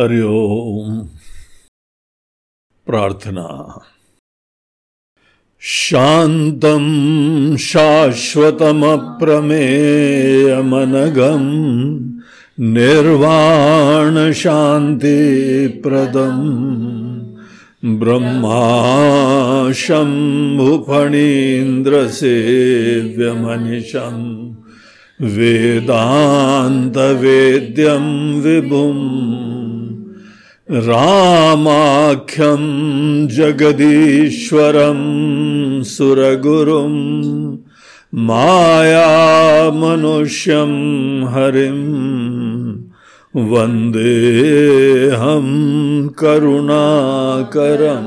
हरिओम प्रार्थना। शान्तं शाश्वतमप्रमेयमनघम् निर्वाणशान्तिप्रदम् ब्रह्मा शम्भुफणीन्द्रसेव्यमनिशम् वेदान्तवेद्यं विभुम् रामाख्यं जगदीश्वरं सुरगुरुं मायामनुष्यं हरिं वन्देऽहं करुणाकरं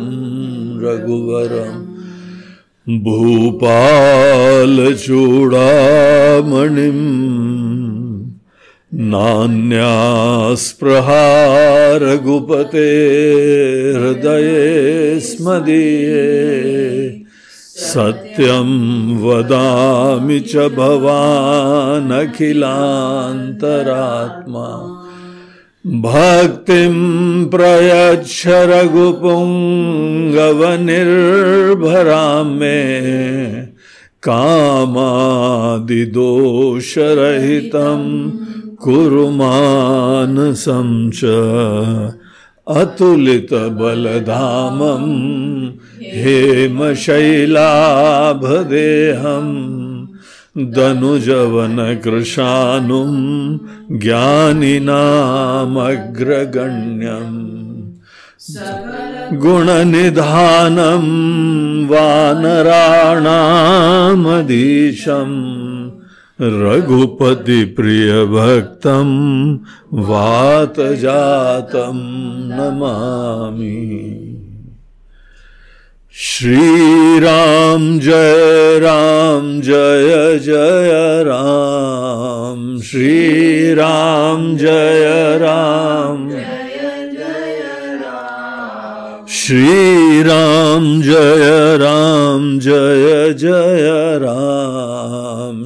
रघुवरम् भूपालचूडामणिम् नान्यास्पृहा रघुपते हृदये स्मदीये सत्यं वदामि च भवानखिलान्तरात्मा। भक्तिं प्रयच्छ रघुपुङ्गवनिर्भरां मे कामादिदोषरहितं कुरु मानसं च अतुलितबलधामं हेमशैलाभदेहम् दनुजवनकृशानुं ज्ञानिनामग्रगण्यम् गुणनिधानं वानराणामधीशम् रघुपतिप्रियभक्तं वातजातं नमामि। श्री राम, जय राम। जय जय राम। श्री राम, जय जय राम।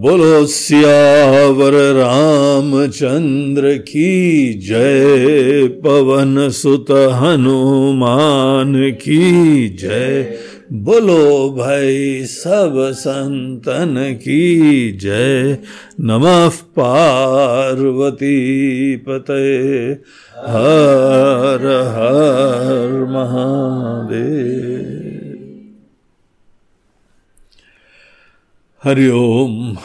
बोलो, सियावर रामचंद्र की जय, पवन सुत हनुमान की जय। बोलो भाई, सब संतन की जय। नमः पार्वती पते। हर हर महादेव। हरिओम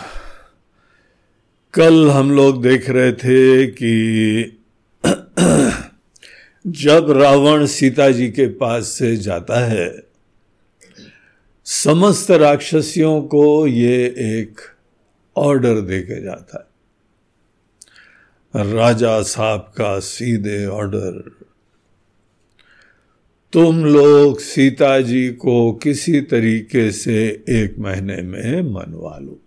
कल हम लोग देख रहे थे कि जब रावण सीता जी के पास से जाता है, समस्त राक्षसियों को ये एक ऑर्डर देके जाता है। राजा साहब का सीधे ऑर्डर तुम लोग सीता जी को किसी तरीके से एक महीने में मनवा लो।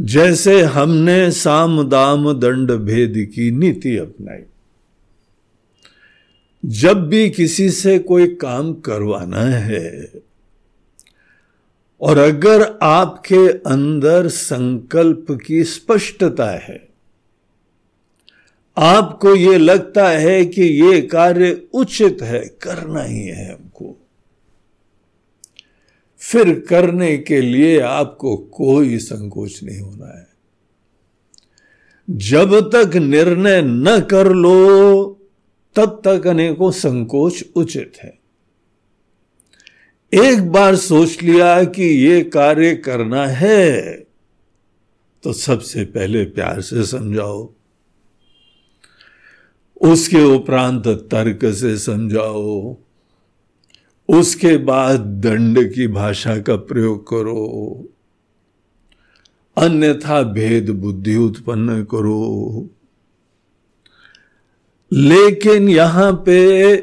जैसे हमने साम दाम दंड भेद की नीति अपनाई। जब भी किसी से कोई काम करवाना है, और अगर आपके अंदर संकल्प की स्पष्टता है, आपको ये लगता है कि ये कार्य उचित है, करना ही है। फिर करने के लिए आपको कोई संकोच नहीं होना है। जब तक निर्णय न कर लो, तब तक अनेकों संकोच उचित है। एक बार सोच लिया कि ये कार्य करना है तो सबसे पहले प्यार से समझाओ। उसके उपरांत तर्क से समझाओ। उसके बाद दंड की भाषा का प्रयोग करो। अन्यथा भेद बुद्धि उत्पन्न करो। लेकिन यहाँ पे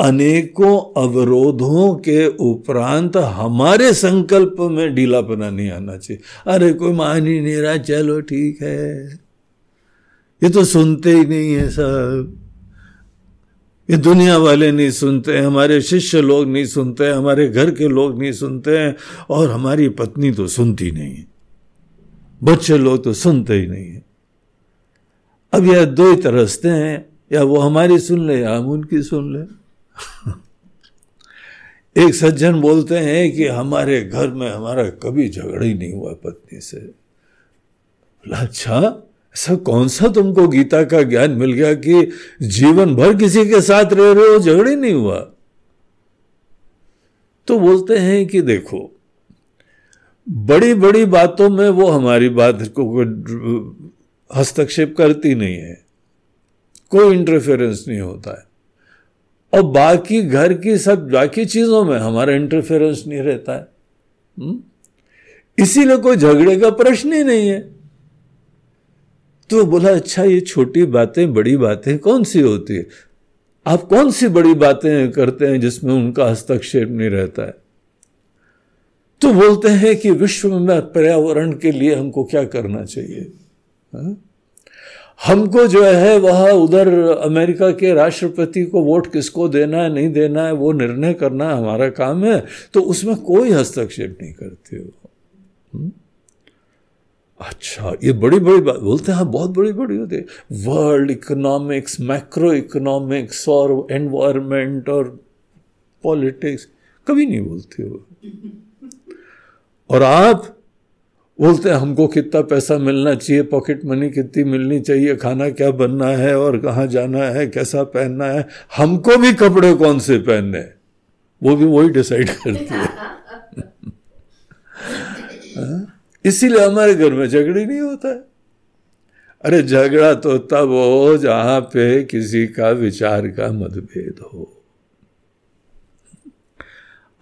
अनेकों अवरोधों के उपरांत हमारे संकल्प में ढीलापना नहीं आना चाहिए। अरे, कोई मान ही नहीं रहा, चलो ठीक है। ये तो सुनते ही नहीं है सब। ये दुनिया वाले नहीं सुनते हमारे शिष्य लोग नहीं सुनते हमारे घर के लोग नहीं सुनते और हमारी पत्नी तो सुनती नहीं है। बच्चे लोग तो सुनते ही नहीं है। अब यह दो ही तरसते हैं, या वो हमारी सुन ले, या हम उनकी सुन ले। एक सज्जन बोलते हैं कि हमारे घर में हमारा कभी झगड़ा ही नहीं हुआ पत्नी से। अच्छा ऐसा कौन सा तुमको गीता का ज्ञान मिल गया कि जीवन भर किसी के साथ रह रहे हो, झगड़े नहीं हुआ? तो बोलते हैं कि देखो बड़ी बड़ी बातों में वो हमारी बात को हस्तक्षेप करती नहीं है। कोई इंटरफेरेंस नहीं होता है। और बाकी घर की सब, बाकी चीज़ों में हमारा इंटरफेरेंस नहीं रहता है। हम्म? इसीलिए कोई झगड़े का प्रश्न ही नहीं है। तो बोला अच्छा ये छोटी बातें, बड़ी बातें कौन सी होती है आप कौन सी बड़ी बातें करते हैं जिसमें उनका हस्तक्षेप नहीं रहता है तो बोलते हैं कि विश्व में पर्यावरण के लिए हमको क्या करना चाहिए हा? हमको जो है वह उधर अमेरिका के राष्ट्रपति को वोट किसको देना है, नहीं देना है, वो निर्णय करना हमारा काम है तो उसमें कोई हस्तक्षेप नहीं करते हो हुँ? अच्छा ये बड़ी बड़ी बात, बोलते हैं हाँ बहुत बड़ी बड़ी होती है। वर्ल्ड इकोनॉमिक्स मैक्रो इकोनॉमिक्स और एनवायरमेंट और पॉलिटिक्स कभी नहीं बोलते हो और आप बोलते हैं, हमको कितना पैसा मिलना चाहिए पॉकेट मनी कितनी मिलनी चाहिए, खाना क्या बनना है और कहाँ जाना है, कैसा पहनना है, हमको भी कपड़े कौन से पहनने वो भी वही डिसाइड करती है हाँ? इसीलिए हमारे घर में झगड़ी नहीं होता है। अरे झगड़ा तो तब हो जहाँ पे किसी का विचार का मतभेद हो।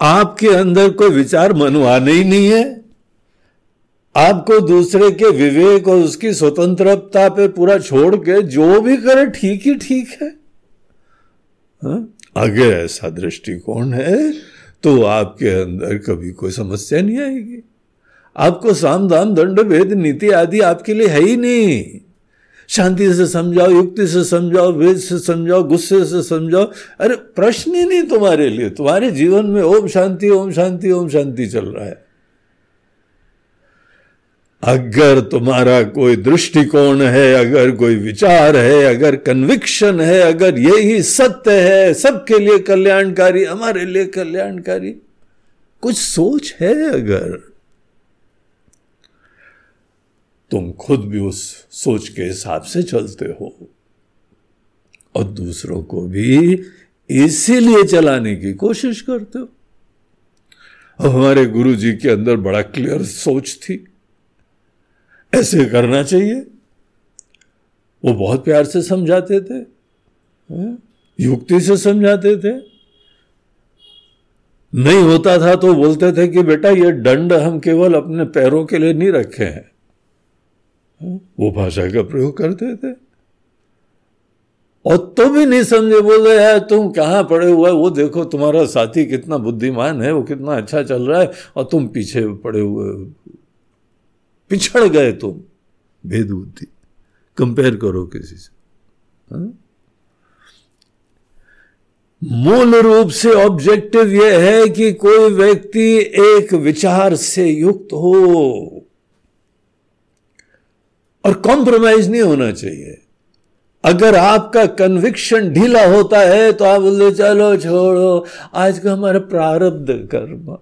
आपके अंदर कोई विचार मनवाने ही नहीं है। आपको दूसरे के विवेक और उसकी स्वतंत्रता पे पूरा छोड़ के जो भी करे ठीक ही ठीक है। हा? अगर ऐसा दृष्टिकोण है तो आपके अंदर कभी कोई समस्या नहीं आएगी। आपको साम दाम दंड भेद नीति आदि आपके लिए है ही नहीं। शांति से समझाओ, युक्ति से समझाओ, वेद से समझाओ, गुस्से से समझाओ। अरे प्रश्न ही नहीं तुम्हारे लिए। तुम्हारे जीवन में ओम शांति ओम शांति ओम शांति चल रहा है। अगर तुम्हारा कोई दृष्टिकोण है, अगर कोई विचार है, अगर कन्विक्शन है, अगर यही सत्य है, सबके लिए कल्याणकारी, हमारे लिए कल्याणकारी, कुछ सोच है अगर? तुम खुद भी उस सोच के हिसाब से चलते हो। और दूसरों को भी इसीलिए चलाने की कोशिश करते हो। हमारे गुरु जी के अंदर बड़ा क्लियर सोच थी। ऐसे करना चाहिए। वो बहुत प्यार से समझाते थे युक्ति से समझाते थे। नहीं होता था तो बोलते थे कि बेटा ये दंड हम केवल अपने पैरों के लिए नहीं रखे हैं। वो भाषा का प्रयोग करते थे। और तो भी नहीं समझे, बोले यार तुम कहाँ पड़े हुए वो देखो, तुम्हारा साथी कितना बुद्धिमान है, वो कितना अच्छा चल रहा है, और तुम पीछे पड़े हुए पिछड़ गए तुम, भेद बुद्धि। कंपेयर करो किसी से। हा? मूल रूप से ऑब्जेक्टिव यह है कि कोई व्यक्ति एक विचार से युक्त हो। और कॉम्प्रोमाइज नहीं होना चाहिए। अगर आपका कन्विक्शन ढीला होता है तो आप बोलते चलो छोड़ो, आज का हमारा प्रारब्ध कर्म।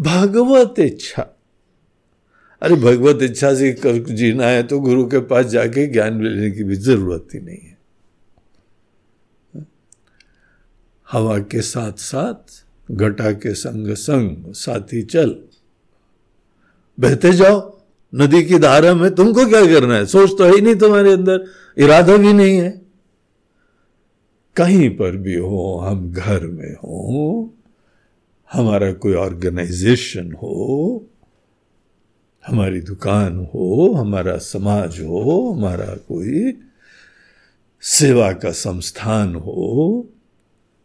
भगवत इच्छा। अरे, भगवत इच्छा से जीना है तो गुरु के पास जाके ज्ञान लेने की भी ज़रूरत ही नहीं है। हवा के साथ साथ घटा के संग संग साथी चल। बहते जाओ। नदी की धारा में तुमको क्या करना है? सोच तो है ही नहीं तुम्हारे अंदर। इरादा भी नहीं है। कहीं पर भी हो, हम घर में हो, हमारा कोई ऑर्गेनाइजेशन हो, हमारी दुकान हो, हमारा समाज हो, हमारा कोई सेवा का संस्थान हो,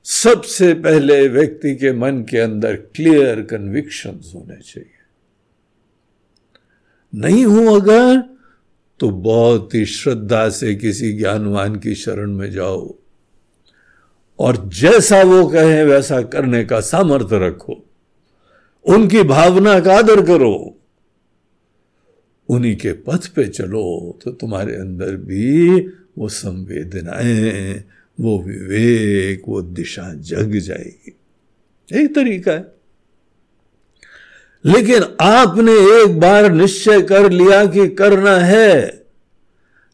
सबसे पहले व्यक्ति के मन के अंदर क्लियर कन्विक्शंस होने चाहिए। नहीं हो अगर तो बहुत ही श्रद्धा से किसी ज्ञानवान की शरण में जाओ। और जैसा वो कहे, वैसा करने का सामर्थ्य रखो। उनकी भावना का आदर करो। उन्हीं के पथ पे चलो तो तुम्हारे अंदर भी वो संवेदनाएँ, वो विवेक, वो दिशा जग जाएगी। यही तरीका है। लेकिन आपने एक बार निश्चय कर लिया कि करना है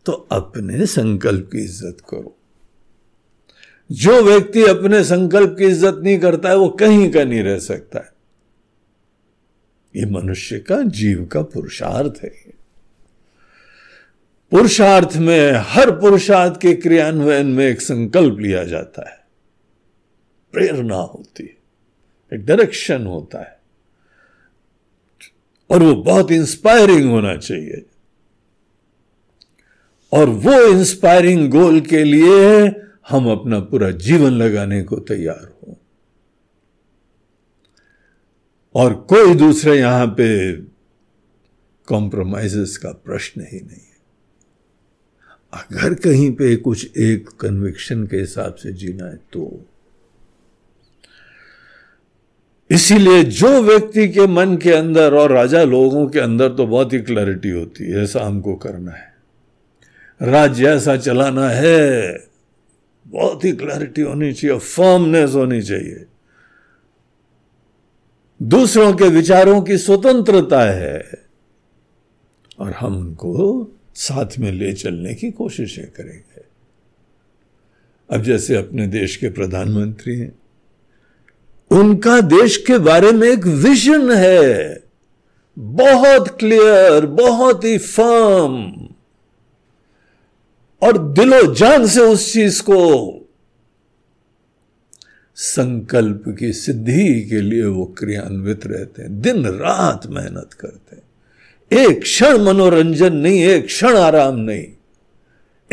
तो अपने संकल्प की इज़्ज़त करो। जो व्यक्ति अपने संकल्प की इज़्ज़त नहीं करता है, वो कहीं का नहीं रह सकता है। ये मनुष्य का, जीव का पुरुषार्थ है। पुरुषार्थ में, हर पुरुषार्थ के क्रियान्वयन में एक संकल्प लिया जाता है। प्रेरणा होती है, एक डायरेक्शन होता है। और वो बहुत इंस्पायरिंग होना चाहिए। और वो इंस्पायरिंग गोल के लिए हम अपना पूरा जीवन लगाने को तैयार हो। और कोई दूसरे यहाँ पे कॉम्प्रोमाइजेस का प्रश्न ही नहीं है। अगर कहीं पे कुछ एक कन्विक्शन के हिसाब से जीना है तो इसीलिए जो व्यक्ति के मन के अंदर और राजा लोगों के अंदर तो बहुत ही क्लैरिटी होती है, ऐसा हमको करना है। राज्य ऐसा चलाना है, बहुत ही क्लैरिटी होनी चाहिए फर्मनेस होनी चाहिए। दूसरों के विचारों की स्वतंत्रता है और हम उनको साथ में ले चलने की कोशिशें करेंगे। अब जैसे अपने देश के प्रधानमंत्री हैं उनका देश के बारे में एक विजन है। बहुत क्लियर बहुत ही फर्म और दिलो जान से उस चीज़ को संकल्प की सिद्धि के लिए वो क्रियान्वित रहते हैं। दिन रात मेहनत करते हैं। एक क्षण मनोरंजन नहीं, एक क्षण आराम नहीं।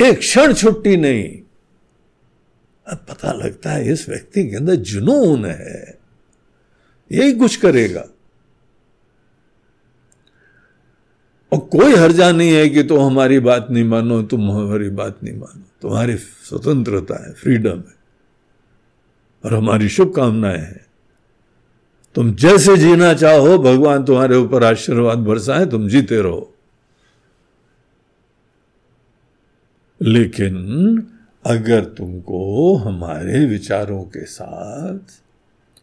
एक क्षण छुट्टी नहीं। अब पता लगता है इस व्यक्ति के अंदर जुनून है। यही कुछ करेगा। और कोई हर्जा नहीं है कि तुम तो हमारी बात नहीं मानो, तुम हमारी बात नहीं मानो। तुम्हारी स्वतंत्रता है फ्रीडम है। और हमारी शुभकामनाएँ हैं। तुम जैसे जीना चाहो, भगवान तुम्हारे ऊपर आशीर्वाद बरसाए, तुम जीते रहो। लेकिन अगर तुमको हमारे विचारों के साथ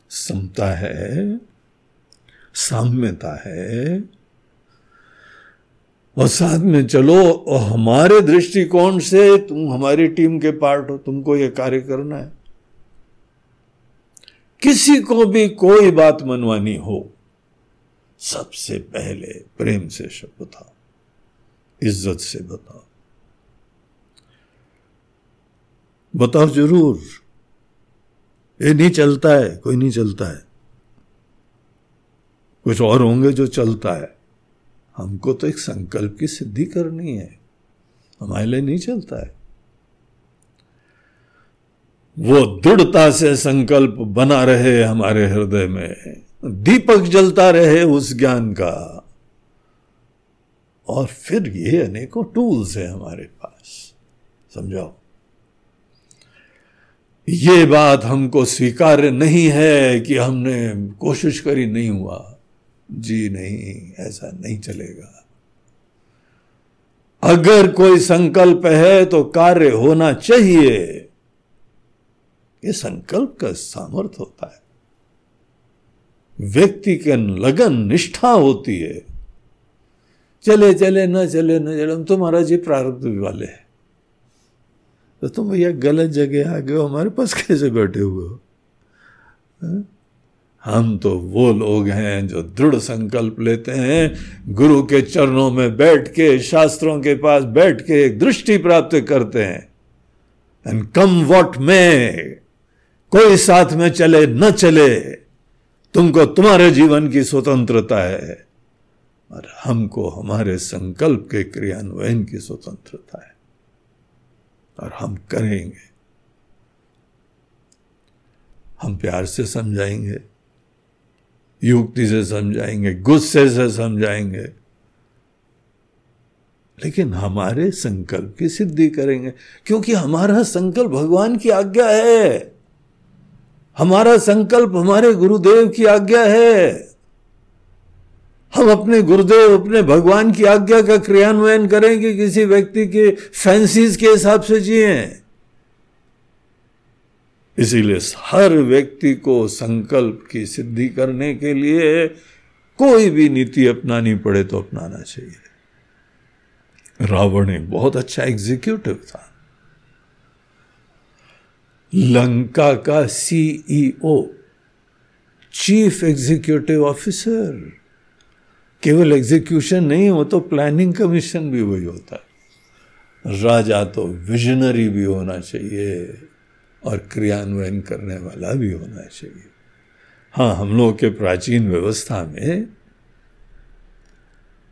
समता है, साम्यता है, और साथ में चलो, हमारे दृष्टिकोण से तुम हमारी टीम के पार्ट हो, तुमको यह कार्य करना है। किसी को भी कोई बात मनवानी हो, सबसे पहले प्रेम से शब्द बताओ इज़्ज़त से बताओ। बताओ ज़रूर। ये नहीं चलता है, कोई नहीं चलता है। कुछ और होंगे जो चलता है। हमको तो एक संकल्प की सिद्धि करनी है। हमारे लिए नहीं चलता है। वो दृढ़ता से संकल्प बना रहे हमारे हृदय में। दीपक जलता रहे उस ज्ञान का। और फिर ये अनेकों टूल्स हैं हमारे पास। समझाओ। ये बात हमको स्वीकार्य नहीं है कि हमने कोशिश करी नहीं हुआ। जी नहीं, ऐसा नहीं चलेगा। अगर कोई संकल्प है तो कार्य होना चाहिए। ये संकल्प का सामर्थ्य होता है। व्यक्ति के लगन निष्ठा होती है। चले चले, न चले न चले, हम तो जी प्रारब्ध वाले हैं। तो तुम भैया गलत जगह आ गए हो, हमारे पास कैसे बैठे हुए हो? हाँ? हम तो वो लोग हैं जो दृढ़ संकल्प लेते हैं, गुरु के चरणों में बैठ के, शास्त्रों के पास बैठ के एक दृष्टि प्राप्त करते हैं। एंड कम वॉट में कोई साथ में चले, न चले, तुमको तुम्हारे जीवन की स्वतंत्रता है। और हमको हमारे संकल्प के क्रियान्वयन की स्वतंत्रता है। और हम करेंगे। हम प्यार से समझाएँगे, युक्ति से समझाएँगे, गुस्से से समझाएँगे, लेकिन हमारे संकल्प की सिद्धि करेंगे, क्योंकि हमारा संकल्प भगवान की आज्ञा है। हमारा संकल्प हमारे गुरुदेव की आज्ञा है। हम अपने गुरुदेव, अपने भगवान की आज्ञा का क्रियान्वयन करेंगे किसी व्यक्ति के फैंसीज के हिसाब से जिए। इसीलिए हर व्यक्ति को संकल्प की सिद्धि करने के लिए कोई भी नीति अपनानी पड़े तो अपनाना चाहिए। रावण एक बहुत अच्छा एग्जीक्यूटिव था। लंका का सीईओ चीफ एग्जीक्यूटिव ऑफिसर केवल एग्जीक्यूशन नहीं हो तो प्लानिंग कमीशन भी वही होता है राजा तो विजनरी भी होना चाहिए और क्रियान्वयन करने वाला भी होना चाहिए हाँ हम लोग के प्राचीन व्यवस्था में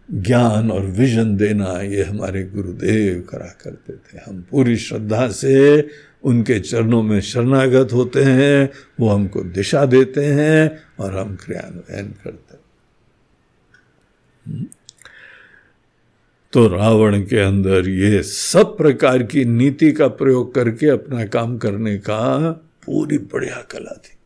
ज्ञान और विजन देना, ये हमारे गुरुदेव करा करते थे हम पूरी श्रद्धा से उनके चरणों में शरणागत होते हैं, वो हमको दिशा देते हैं और हम क्रियान्वयन करते हैं। तो रावण के अंदर ये सब प्रकार की नीति का प्रयोग करके अपना काम करने का पूरी बढ़िया कला थी।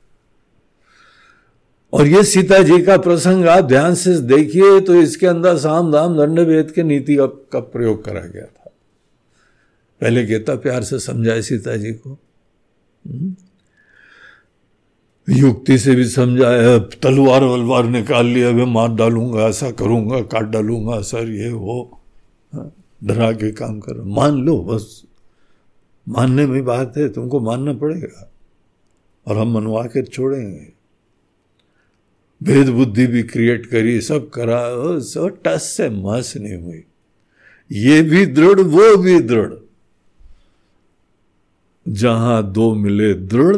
और ये सीता जी का प्रसंग आप ध्यान से देखिए तो इसके अंदर साम दाम दंड भेद के नीति का प्रयोग करा गया था। पहले कहता प्यार से समझाए सीता जी को। हम्म। युक्ति से भी समझाया तलवार वलवार निकाल लिया मैं मार डालूँगा ऐसा करूँगा काट डालूँगा सर ये वो। हाँ, डरा के काम कर मान लो बस। मानने में बात है तुमको मानना पड़ेगा। और हम मनवा के छोड़ेंगे। भेद बुद्धि भी क्रिएट करी सब करा सब टस से मस नहीं हुई। ये भी दृढ़ वो भी दृढ़। जहाँ दो मिले दृढ़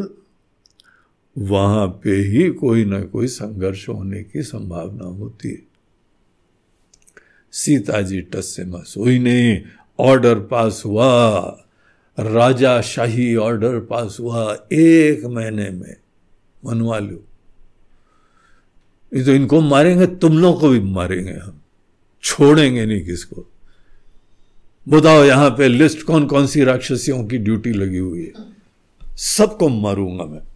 वहाँ पे ही कोई ना कोई संघर्ष होने की संभावना होती है। सीता जी टस से मस हुई नहीं ऑर्डर पास हुआ। राजा शाही ऑर्डर पास हुआ एक महीने में। मनवा लो। ये तो इनको मारेंगे, तुम लोग को भी मारेंगे हम। छोड़ेंगे नहीं किसको। बताओ यहाँ पे लिस्ट कौन कौन सी राक्षसियों की ड्यूटी लगी हुई है। सबको मारूँगा मैं।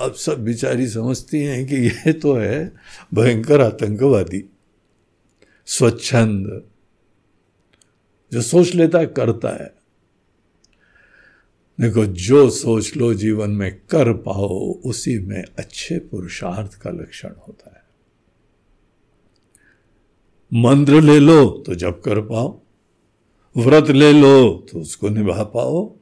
अब सब बिचारी समझती हैं कि ये तो है भयंकर आतंकवादी, स्वच्छंद, जो सोच लेता है, करता है। देखो, जो सोच लो, जीवन में कर पाओ, उसी में अच्छे पुरुषार्थ का लक्षण होता है। मंत्र ले लो तो जब कर पाओ, व्रत ले लो तो उसको निभा पाओ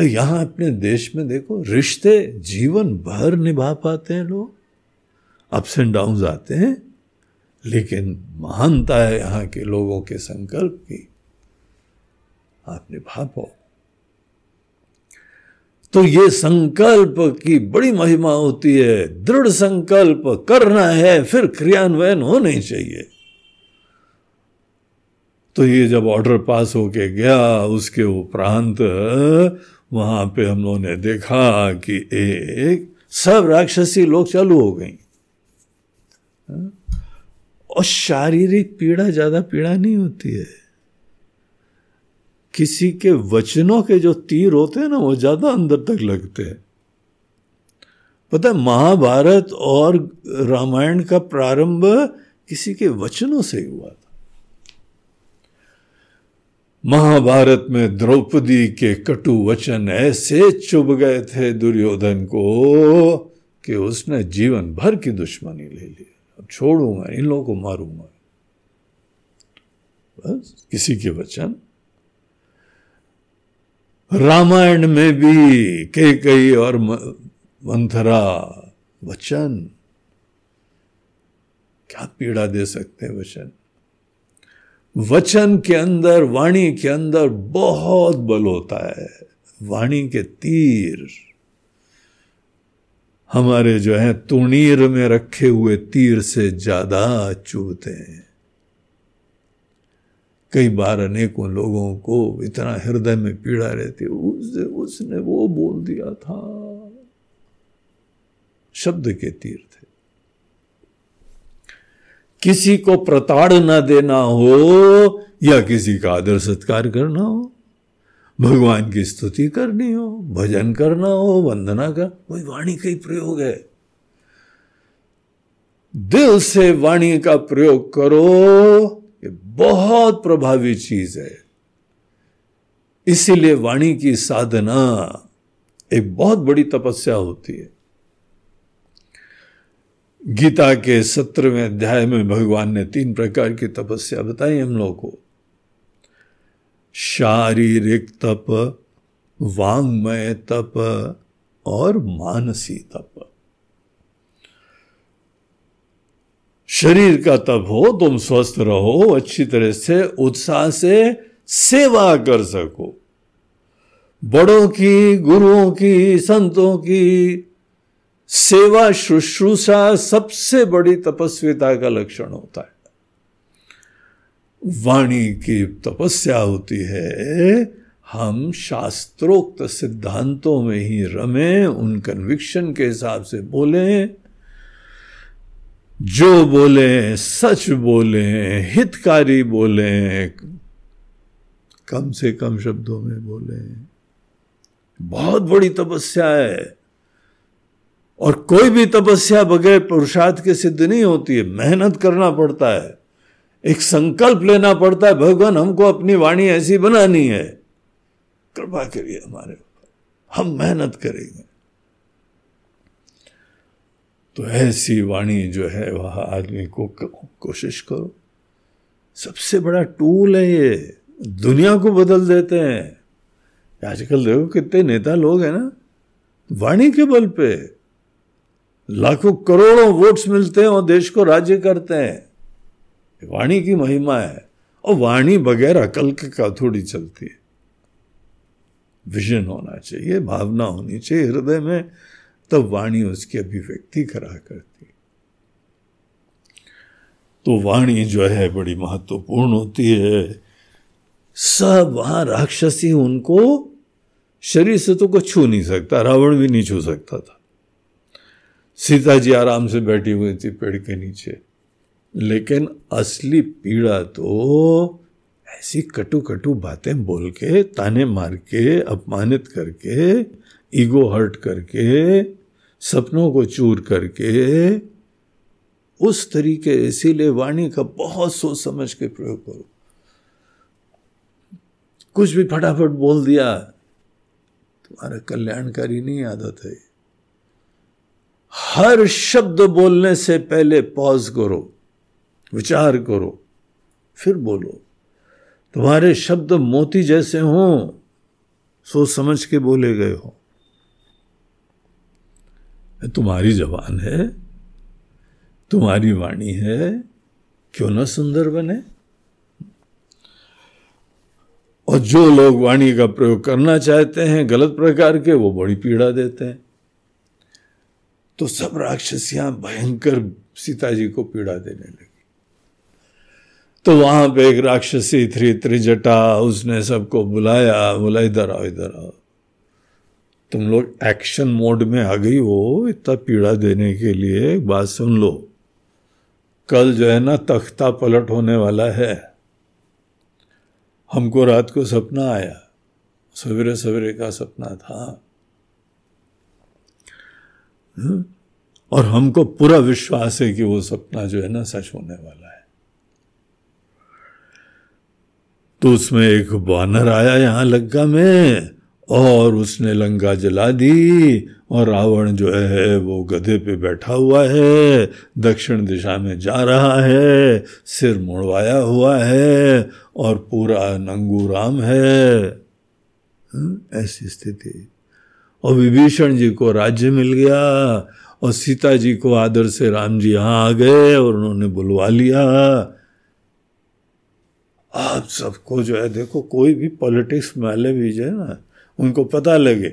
यहाँ अपने देश में देखो, रिश्ते जीवन भर निभा पाते हैं लोग। अप्स एंड डाउन आते हैं, लेकिन महानता है यहाँ के लोगों के संकल्प की। आप निभा पाओ। तो ये संकल्प की बड़ी महिमा होती है। दृढ़ संकल्प करना है, फिर क्रियान्वयन होने चाहिए। तो ये जब ऑर्डर पास होके गया, उसके उपरांत वहाँ पे हम लोगों ने देखा कि एक सब राक्षसी लोग चालू हो गई। और शारीरिक पीड़ा ज़्यादा पीड़ा नहीं होती है। किसी के वचनों के जो तीर होते हैं ना, वो ज़्यादा अंदर तक लगते हैं। पता है, महाभारत और रामायण का प्रारंभ किसी के वचनों से हुआ था। महाभारत में द्रौपदी के कटु वचन ऐसे चुभ गए थे दुर्योधन को कि उसने जीवन भर की दुश्मनी ले ली। अब छोड़ूँगा इन लोगों को मारूँगा बस किसी के वचन। रामायण में भी कई कई और मंथरा वचन। क्या पीड़ा दे सकते हैं वचन? वचन के अंदर वाणी के अंदर बहुत बल होता है। वाणी के तीर। हमारे जो है तुणीर में रखे हुए तीर से ज़्यादा चुभते हैं। कई बार अनेकों लोगों को इतना हृदय में पीड़ा रहती उस, उसने वो बोल दिया था। शब्द के तीर। किसी को प्रताड़ देना हो या किसी का आदर सत्कार करना हो। भगवान की स्तुति करनी हो, भजन करना हो, वंदना कर, वही वाणी का ही प्रयोग है। दिल से वाणी का प्रयोग करो, ये बहुत प्रभावी चीज़ है। इसीलिए वाणी की साधना एक बहुत बड़ी तपस्या होती है। गीता के सत्रहवें अध्याय में भगवान ने तीन प्रकार की तपस्या बताई हम लोग को। शारीरिक तप, वांगमय तप और मानसी तप। शरीर का तप हो, तुम स्वस्थ रहो, अच्छी तरह से, उत्साह से सेवा कर सको। बड़ों की, गुरुओं की, संतों की सेवा शुश्रूषा सबसे बड़ी तपस्विता का लक्षण होता है। वाणी की तपस्या होती है, हम शास्त्रोक्त सिद्धांतों में ही रमे, उन कन्विक्शन के हिसाब से बोले। जो बोले, सच बोले, हितकारी बोले, कम से कम शब्दों में बोले। बहुत बड़ी तपस्या है। और कोई भी तपस्या बगैर पुरुषार्थ के सिद्ध नहीं होती है। मेहनत करना पड़ता है। एक संकल्प लेना पड़ता है, भगवान, हमको अपनी वाणी ऐसी बनानी है। कृपा करिए हमारे ऊपर। हम मेहनत करेंगे। तो ऐसी वाणी जो है, वह आदमी को कोशिश करो। सबसे बड़ा टूल है ये। दुनिया को बदल देते हैं। आजकल देखो कितने नेता लोग हैं ना। वाणी के बल पे। लाखों करोड़ों वोट्स मिलते हैं और देश को राज्य करते हैं। वाणी की महिमा है। और वाणी बगैर अकल के का थोड़ी चलती है। विजन होना चाहिए, भावना होनी चाहिए हृदय में, तब वाणी उसकी अभिव्यक्ति करा करती तो वाणी जो है, बड़ी महत्वपूर्ण होती है। सब वहाँ राक्षसी उनको शरीर से तो कुछ छू नहीं सकता, रावण भी नहीं छू सकता था। सीता जी आराम से बैठी हुई थी पेड़ के नीचे। लेकिन असली पीड़ा तो ऐसी कटु कटु बातें बोल के, ताने मार के, अपमानित करके, ईगो हर्ट करके, सपनों को चूर करके, उस तरीके इसीलिए वाणी का बहुत सोच समझ के प्रयोग करो। कुछ भी फटाफट बोल दिया, तुम्हारा कल्याणकारी नहीं आदत है। हर शब्द बोलने से पहले पॉज करो, विचार करो, फिर बोलो। तुम्हारे शब्द मोती जैसे हों, सोच समझ के बोले गए हो। तुम्हारी जबान है, तुम्हारी वाणी है, क्यों ना सुंदर बने? और जो लोग वाणी का प्रयोग करना चाहते हैं, गलत प्रकार के, वो बड़ी पीड़ा देते हैं। तो सब राक्षसियाँ भयंकर सीता जी को पीड़ा देने लगी। तो वहाँ पे एक राक्षसी थ्री त्रिजटा, उसने सबको बुलाया, बोला, इधर आओ इधर आओ। तुम लोग एक्शन मोड में आ गई हो इतना पीड़ा देने के लिए, एक बात सुन लो। कल जो है ना, तख्ता पलट होने वाला है। हमको रात को सपना आया। सवेरे सवेरे का सपना था। हम्म? और हमको पूरा विश्वास है कि वो सपना जो है ना सच होने वाला है। तो उसमें एक बानर आया यहाँ लंका में और उसने लंका जला दी और रावण जो है वो गधे पे बैठा हुआ है दक्षिण दिशा में जा रहा है सिर मुड़वाया हुआ है और पूरा नंगू राम है। हम्म, ऐसी स्थिति। और विभीषण जी को राज्य मिल गया और सीता जी को आदर से राम जी यहाँ आ गए और उन्होंने बुलवा लिया। आप सबको जो है, देखो, कोई भी पॉलिटिक्स माले भी जो ना, उनको पता लगे,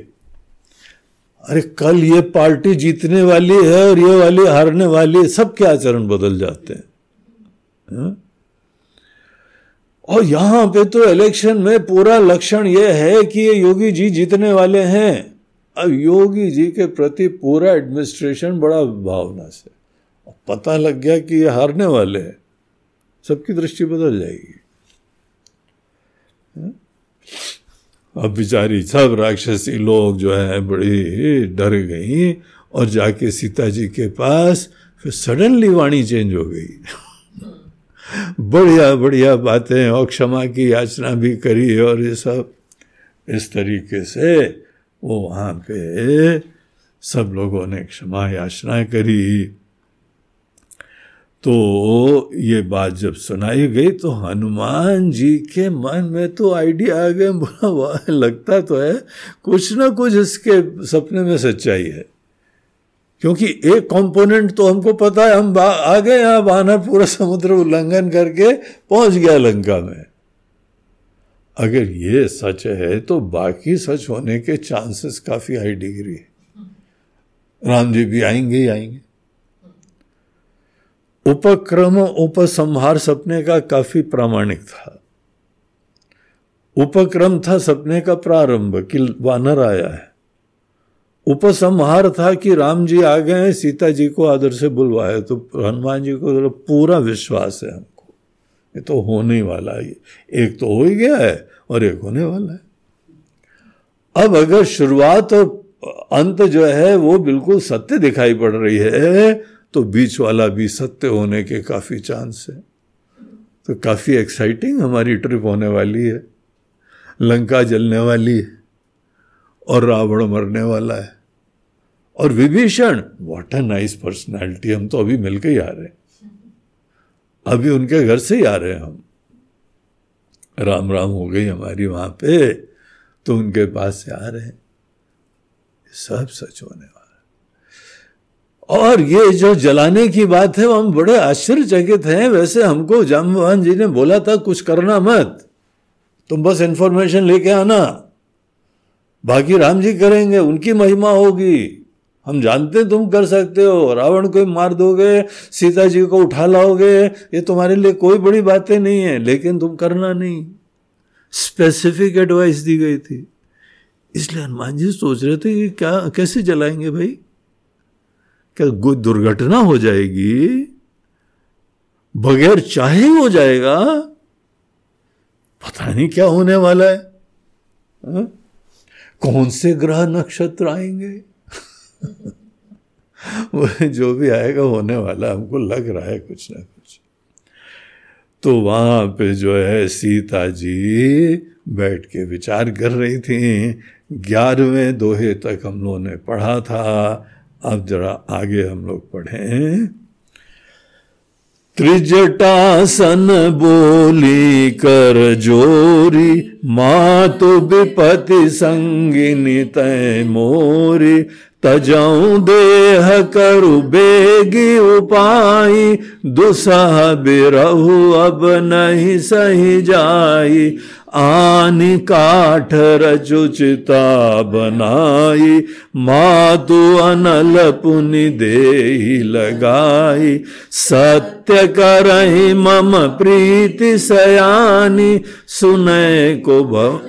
अरे कल ये पार्टी जीतने वाली है और ये वाली हारने वाली है, सब के आचरण बदल जाते हैं। हाँ? और यहाँ पे तो इलेक्शन में पूरा लक्षण ये है कि ये योगी जी जीतने वाले हैं। अब योगी जी के प्रति पूरा एडमिनिस्ट्रेशन बड़ा भावना से। पता लग गया कि ये हारने वाले हैं। सबकी दृष्टि बदल जाएगी। हाँ? अब बेचारी सब राक्षसी लोग जो है, बड़ी डर गई और जाके सीता जी के पास फिर सडनली वाणी चेंज हो गई। बढ़िया बढ़िया बातें और क्षमा की याचना भी करी और ये सब। इस तरीके से वो वहाँ पे सब लोगों ने क्षमा याचना करी। तो ये बात जब सुनाई गई तो हनुमान जी के मन में तो आइडिया आ गया बोला लगता तो है, कुछ ना कुछ इसके सपने में सच्चाई है। क्योंकि एक कंपोनेंट तो हमको पता है, हम आ गए यहाँ बानर पूरा समुद्र उल्लंघन करके पहुँच गया लंका में। अगर ये सच है तो बाकी सच होने के चांसेस काफ़ी हाई डिग्री है। राम जी भी आएँगे ही आएँगे। उपक्रम, उपसंहार सपने का काफ़ी प्रामाणिक था। उपक्रम था सपने का प्रारंभ, कि वानर आया है। उपसंहार था कि राम जी आ गए सीता जी को आदर से बुलवाया। तो हनुमान जी को तो पूरा विश्वास है। हमको ये तो होने वाला है। एक तो हो ही गया है और एक होने वाला है। अब अगर शुरुआत और अंत जो है, वो बिल्कुल सत्य दिखाई पड़ रही है तो बीच वाला भी सत्य होने के काफ़ी चांस है। तो काफ़ी एक्साइटिंग हमारी ट्रिप होने वाली है। लंका जलने वाली है और रावण मरने वाला है। और Vibhishan what a nice personality हम तो अभी मिलकर ही आ रहे हैं। अभी उनके घर से ही आ रहे हैं हम। राम राम हो गई हमारी वहाँ पे तो उनके पास से आ रहे हैं। सब सच होने वाला और ये जो जलाने की बात है, वो हम बड़े आश्चर्यचकित हैं। वैसे हमको जामवान जी ने बोला था, कुछ करना मत। तुम बस इंफॉर्मेशन लेके आना। बाकी राम जी करेंगे, उनकी महिमा होगी। हम जानते हैं तुम कर सकते हो। रावण को मार दोगे सीता जी को उठा लाओगे, ये तुम्हारे लिए कोई बड़ी बातें नहीं है, लेकिन तुम करना नहीं। स्पेसिफिक एडवाइस दी गई थी। इसलिए हनुमान जी सोच रहे थे कि क्या, कैसे जलाएँगे भाई? क्या दुर्घटना हो जाएगी? बगैर चाहे हो जाएगा? पता नहीं क्या होने वाला है। हा? कौन से ग्रह नक्षत्र आएँगे? वो जो भी आएगा होने वाला हमको लग रहा है कुछ ना कुछ। तो वहाँ पे जो है सीता जी बैठ के विचार कर रही थी। ग्यारहवें दोहे तक हम लोगों ने पढ़ा था। अब जरा आगे हम लोग पढ़ें। त्रिजटासन बोली कर जोरी माँ तो विपति संगिनी तय मोरी तजाऊ देह करु बेगी उपाई दुसह बिरहु अब नहीं सही जाई। आनी काठ रचुचिता बनाई मातु अनल पुनि दे लगाई। सत्य करही मम प्रीति सयानी सुनय को भव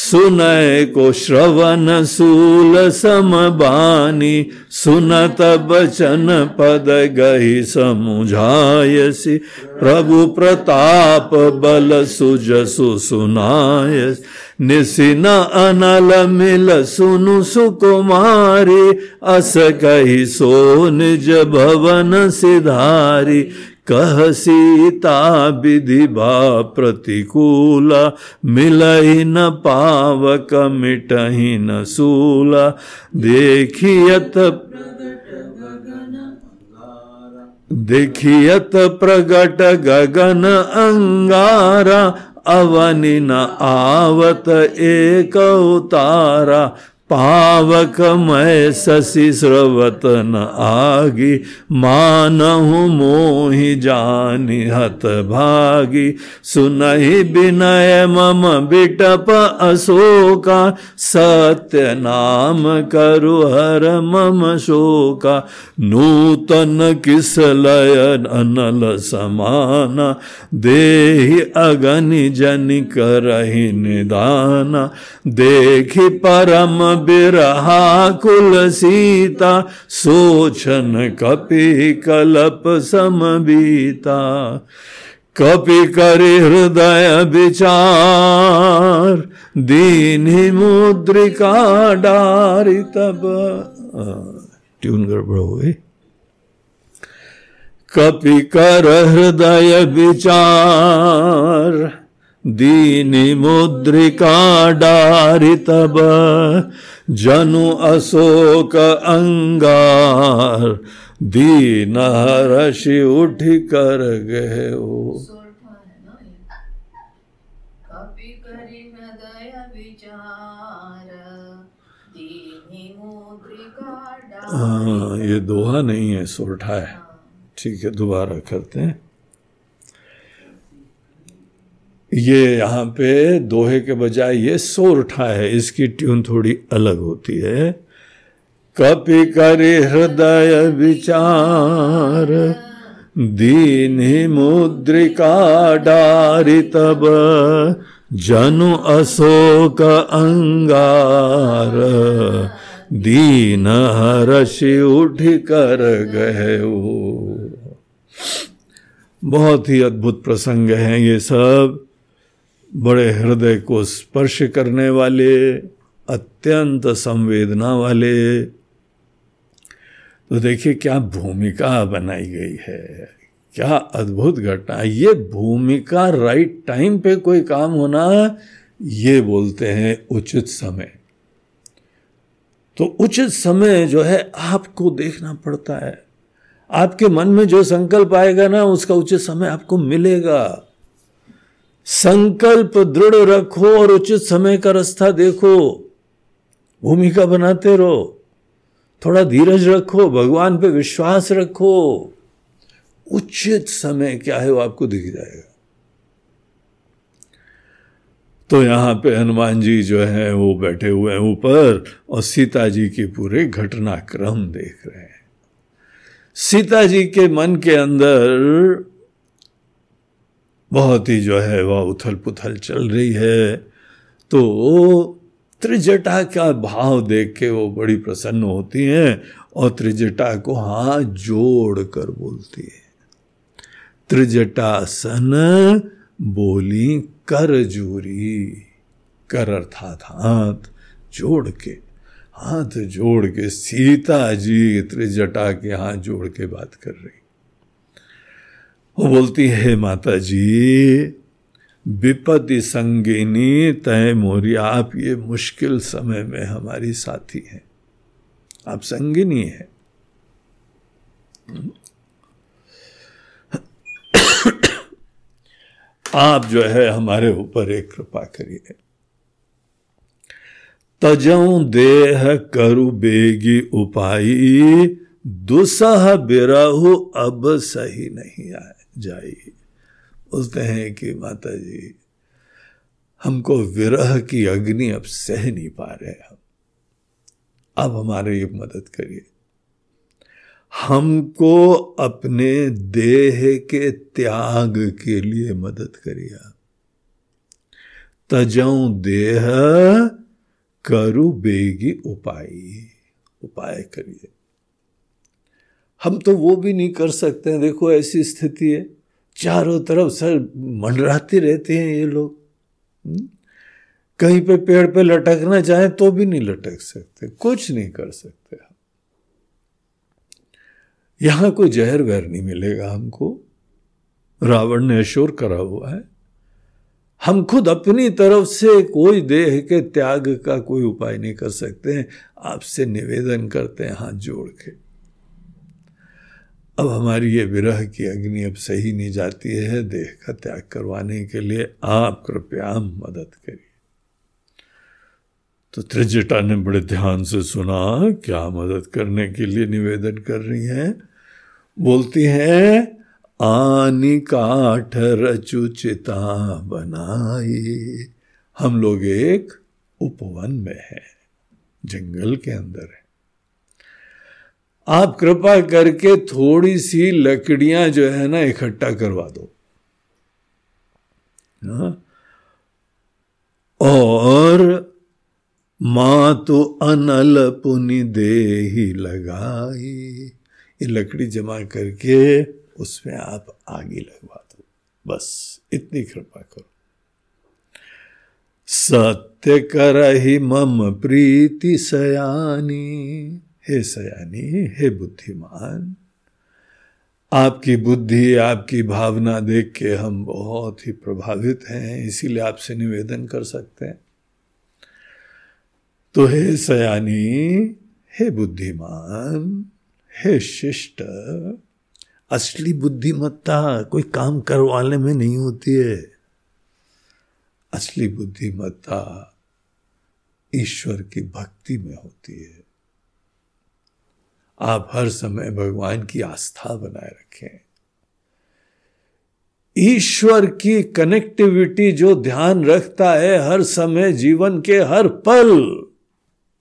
सुनय को श्रवण सूल समबानी, सुनत बचन पद गही समुझायसी। प्रभु प्रताप बल सुजसु सुनाय निसिन अनल मिल सुनु सुकुमारी, अस कही सो निज भवन सिधारी। कह सीता विधि बा प्रतिकूला मिलही न पावक, मिटही न सूला। देखियत देखियत प्रगट गगन अंगारा, अवनि न आवत एक उतारा पावक मैं शशि स्रवत न आगी, मानहु मोहि जानि हत भागी। सुनहि विनय मम बिटप अशोका, सत्य नाम करु हर मम शोका। नूतन किस लय अनल समाना, देहि अगनि जनि करहि निदाना। देखि परम बिरहा कुल सीता सोचन कपि कलप समबीता। कपि करि हृदय विचार दीन मुद्रिका डारी तब। ट्यून गड़बड़ हो गई कपि कर हृदय विचार दीनी मुद्रिका डारी तब। जनु अशोक अंगार दीन हर्षि उठ कर गए हाँ। ये दोहा नहीं है सोरठा है। ठीक है दोबारा करते हैं। ये यहाँ पे दोहे के बजाय ये सोरठा है, इसकी ट्यून थोड़ी अलग होती है। कपि करे हृदय विचार, दीन ही मुद्रिका डारी तब, जनु अशोक अंगार। दीन हर्षि उठ कर गए बहुत ही अद्भुत प्रसंग हैं ये सब। बड़े हृदय को स्पर्श करने वाले, अत्यंत संवेदना वाले। तो देखिए, क्या भूमिका बनाई गई है, क्या अद्भुत घटना। ये भूमिका राइट टाइम पे कोई काम होना, ये बोलते हैं उचित समय। तो उचित समय जो है, आपको देखना पड़ता है। आपके मन में जो संकल्प आएगा ना, उसका उचित समय आपको मिलेगा। संकल्प दृढ़ रखो और उचित समय का रास्ता देखो। भूमिका बनाते रहो। थोड़ा धीरज रखो, भगवान पे विश्वास रखो। उचित समय क्या है वो आपको दिख जाएगा। तो यहाँ पे हनुमान जी जो है, वो बैठे हुए हैं ऊपर और सीता जी की पूरे घटनाक्रम देख रहे हैं। सीता जी के मन के अंदर बहुत ही जो है वह उथल पुथल चल रही है। तो त्रिजटा का भाव देख के वो बड़ी प्रसन्न होती हैं और त्रिजटा को हाथ जोड़ कर बोलती है। त्रिजटा सन बोली कर जूरी, कर अर्थात हाथ जोड़ के। हाथ जोड़ के, सीता जी त्रिजटा के हाथ जोड़ के बात कर रही वो बोलती है माता जी विपत्ति संगिनी तय मोरी, आप ये मुश्किल समय में हमारी साथी हैं। आप संगिनी है। आप जो है हमारे ऊपर एक कृपा करिए। तजऊ देह करु बेगी उपाई दुसह बिरहु अब सही नहीं आए। जाइए बोलते हैं कि माता जी हमको विरह की अग्नि अब सह नहीं पा रहे हम। अब हमारे ये मदद करिए। हमको अपने देह के त्याग के लिए मदद करिए तजऊ देह करु बेगी उपाय। उपाय करिए। हम तो वो भी नहीं कर सकते हैं। देखो, ऐसी स्थिति है। चारों तरफ़ सर मंडराते रहते हैं ये लोग। हम्म? कहीं पे पेड़ पे लटकना चाहे तो भी नहीं लटक सकते। कुछ नहीं कर सकते हम। यहाँ कोई जहर वहर नहीं मिलेगा हमको। रावण ने अशोर करा हुआ है। हम खुद अपनी तरफ़ से कोई देह के त्याग का कोई उपाय नहीं कर सकते हैं। आपसे निवेदन करते हैं, हाथ जोड़ के। अब हमारी ये विरह की अग्नि अब सही नहीं जाती है। देह का त्याग करवाने के लिए आप कृपया मदद करिए। तो त्रिजटा ने बड़े ध्यान से सुना, क्या मदद करने के लिए निवेदन कर रही हैं? बोलती हैं, आनी काठ रचुचिता बनाई। हम लोग एक उपवन में है, जंगल के अंदर है। आप कृपा करके थोड़ी सी लकड़ियाँ जो है ना इकट्ठा करवा दो। हाँ? और माँ तो अनल पुनि दे ही लगाई। ये लकड़ी जमा करके उसमें आप आगे लगवा दो। बस इतनी कृपा करो। सत्य कर ही मम प्रीति सयानी। हे सयानी, हे बुद्धिमान, आपकी बुद्धि, आपकी भावना देख के हम बहुत ही प्रभावित हैं, इसीलिए आपसे निवेदन कर सकते हैं। तो हे सयानी, हे बुद्धिमान, हे शिष्ट, असली बुद्धिमत्ता कोई काम करवाने में नहीं होती है। असली बुद्धिमत्ता ईश्वर की भक्ति में होती है। आप हर समय भगवान की आस्था बनाए रखें। ईश्वर की कनेक्टिविटी जो ध्यान रखता है, हर समय जीवन के हर पल,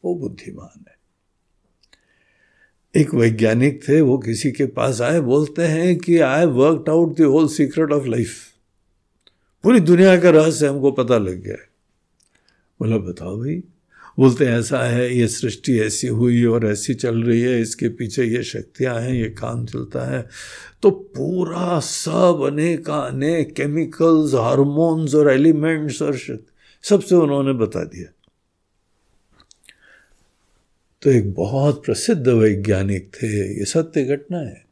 वो बुद्धिमान है। एक वैज्ञानिक थे, वो किसी के पास आए, बोलते हैं कि I worked out the whole secret of life पूरी दुनिया का रहस्य हमको पता लग गया है। बोला, बताओ भाई बोलते हैं ऐसा है, ये सृष्टि ऐसी हुई और ऐसी चल रही है, इसके पीछे ये शक्तियाँ हैं, ये काम चलता है। तो पूरा सब अनेक अनेक केमिकल्स हार्मोन्स और एलिमेंट्स और सबसे उन्होंने बता दिया। तो एक बहुत प्रसिद्ध वैज्ञानिक थे, ये सत्य घटना है।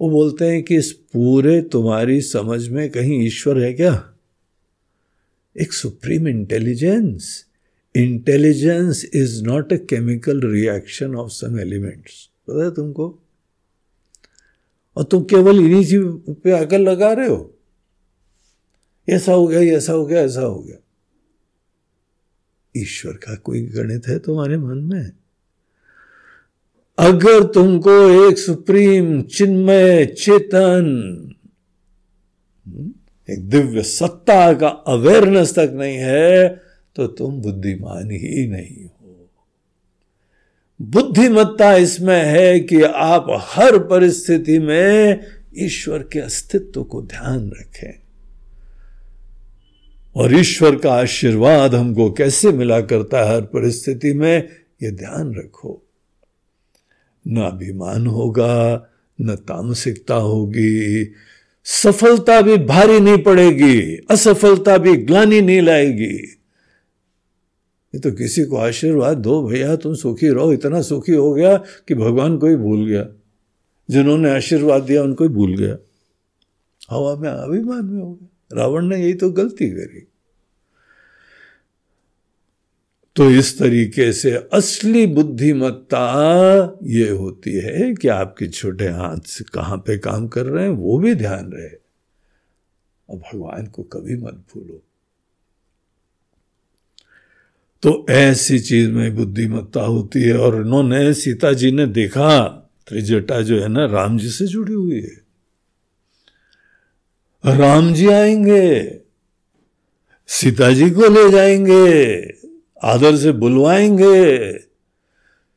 वो बोलते हैं कि इस पूरे तुम्हारी समझ में कहीं ईश्वर है क्या? एक supreme intelligence intelligence is not a chemical reaction of some elements पता है तुमको? और तुम केवल इन्हीं चीज़ पे अकल लगा रहे हो। ऐसा हो गया ऐसा हो गया ऐसा हो गया। ईश्वर का कोई गणित है तुम्हारे मन में? अगर तुमको एक सुप्रीम चिन्मय चेतन हम्म, एक दिव्य सत्ता का अवेयरनेस तक नहीं है तो तुम बुद्धिमान ही नहीं हो। बुद्धिमत्ता इसमें है कि आप हर परिस्थिति में ईश्वर के अस्तित्व को ध्यान रखें। और ईश्वर का आशीर्वाद हमको कैसे मिला करता है हर परिस्थिति में, ये ध्यान रखो। न अभिमान होगा, न तामसिकता होगी, सफलता भी भारी नहीं पड़ेगी, असफलता भी ग्लानी नहीं लाएगी। ये तो किसी को आशीर्वाद दो भैया, तुम सुखी रहो। इतना सुखी हो गया कि भगवान को ही भूल गया। जिन्होंने आशीर्वाद दिया, उनको ही भूल गया। हवा में अभिमान में हो गया। रावण ने यही तो गलती करी। तो इस तरीके से असली बुद्धिमत्ता ये होती है कि आपके छोटे हाथ से कहाँ पे काम कर रहे हैं, वो भी ध्यान रहे। और भगवान को कभी मत भूलो। तो ऐसी चीज़ में बुद्धिमत्ता होती है और उन्होंने सीता जी ने देखा, त्रिजटा जो है ना, राम जी से जुड़ी हुई है। राम जी आएँगे, सीता जी को ले जाएँगे, आदर से बुलवाएँगे।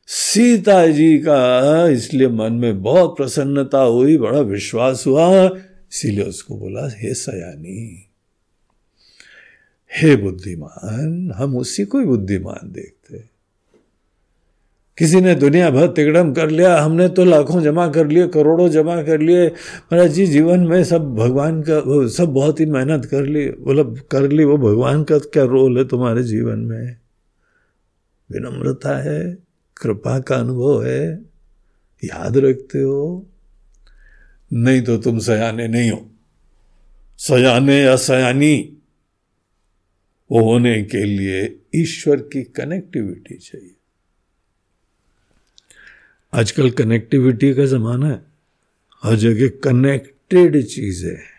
सीता जी का इसलिए मन में बहुत प्रसन्नता हुई, बड़ा विश्वास हुआ, इसीलिए उसको बोला, हे सयानी हे बुद्धिमान, हम उसी को ही बुद्धिमान देखते किसी ने दुनिया भर तिगड़म कर लिया, हमने तो लाखों जमा कर लिए, करोड़ों जमा कर लिए। महाराज जी, जीवन में सब भगवान का सब बहुत ही मेहनत कर ली मतलब कर ली, वो भगवान का क्या रोल है तुम्हारे जीवन में? विनम्रता है, कृपा का अनुभव है, याद रखते हो। नहीं तो तुम सयाने नहीं हो। सयाने या सयानी। होने के लिए ईश्वर की कनेक्टिविटी चाहिए। आजकल कनेक्टिविटी का ज़माना है। हर जगह कनेक्टेड चीज़ है।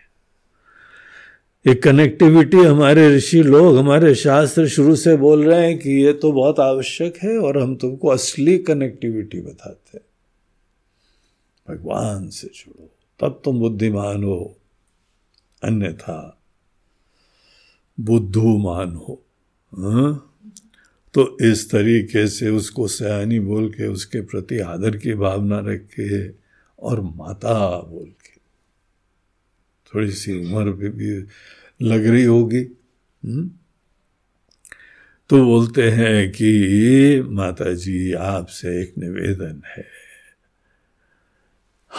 ये कनेक्टिविटी हमारे ऋषि लोग, हमारे शास्त्र शुरू से बोल रहे हैं कि ये तो बहुत आवश्यक है और हम तुमको असली कनेक्टिविटी बताते हैं। भगवान से जुड़ो, तब तुम बुद्धिमान हो। अन्यथा बुद्धूमान हो। हाँ? तो इस तरीके से उसको सयानी बोल के उसके प्रति आदर की भावना रख के और माता बोल के। थोड़ी सी उम्र भी, भी लग रही होगी। हम्म? तो बोलते हैं कि माता जी आपसे एक निवेदन है।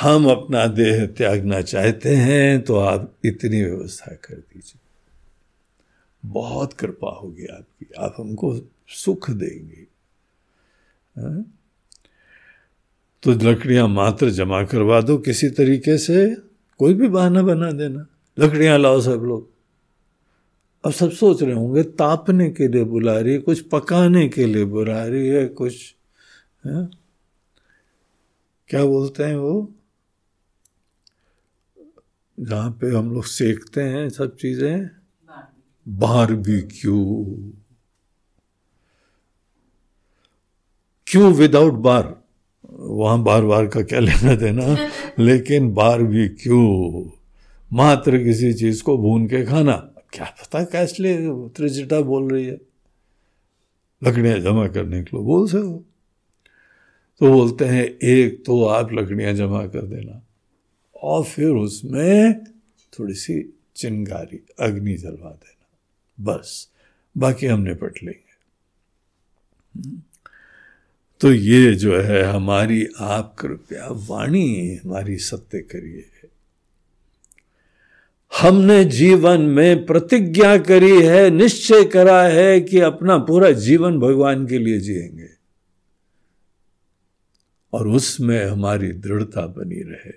हम अपना देह त्यागना चाहते हैं तो आप इतनी व्यवस्था कर दीजिए। बहुत कृपा होगी आपकी आप हमको सुख देंगे हाँ? तो लकड़ियाँ मात्र जमा करवा दो किसी तरीके से कोई भी बहाना बना देना लकड़ियाँ लाओ सब लोग अब सब सोच रहे होंगे, तापने के लिए बुला रही है, कुछ पकाने के लिए बुला रही है, कुछ, है? हाँ? क्या बोलते हैं वो जहाँ पे हम लोग सेकते हैं सब चीज़ें बारबेक्यू क्यों? Without bar? वहाँ बार बार का क्या लेना देना? लेकिन बार भी क्यों? मात्र किसी चीज़ को भून के खाना। क्या पता कैसे ले त्रिजटा बोल रही है। लकड़ियाँ जमा करने के लिए बोल से हो। तो बोलते हैं एक तो आप लकड़ियाँ जमा कर देना। और फिर उसमें थोड़ी सी चिंगारी अग्नि जलवा देना। बस, बाकी हम निपट लेंगे। तो ये जो है, हमारी आप कृपया वाणी, हमारी सत्य करिए। हमने जीवन में प्रतिज्ञा करी है, निश्चय करा है कि अपना पूरा जीवन भगवान के लिए जिएँगे। और उसमें हमारी दृढ़ता बनी रहे।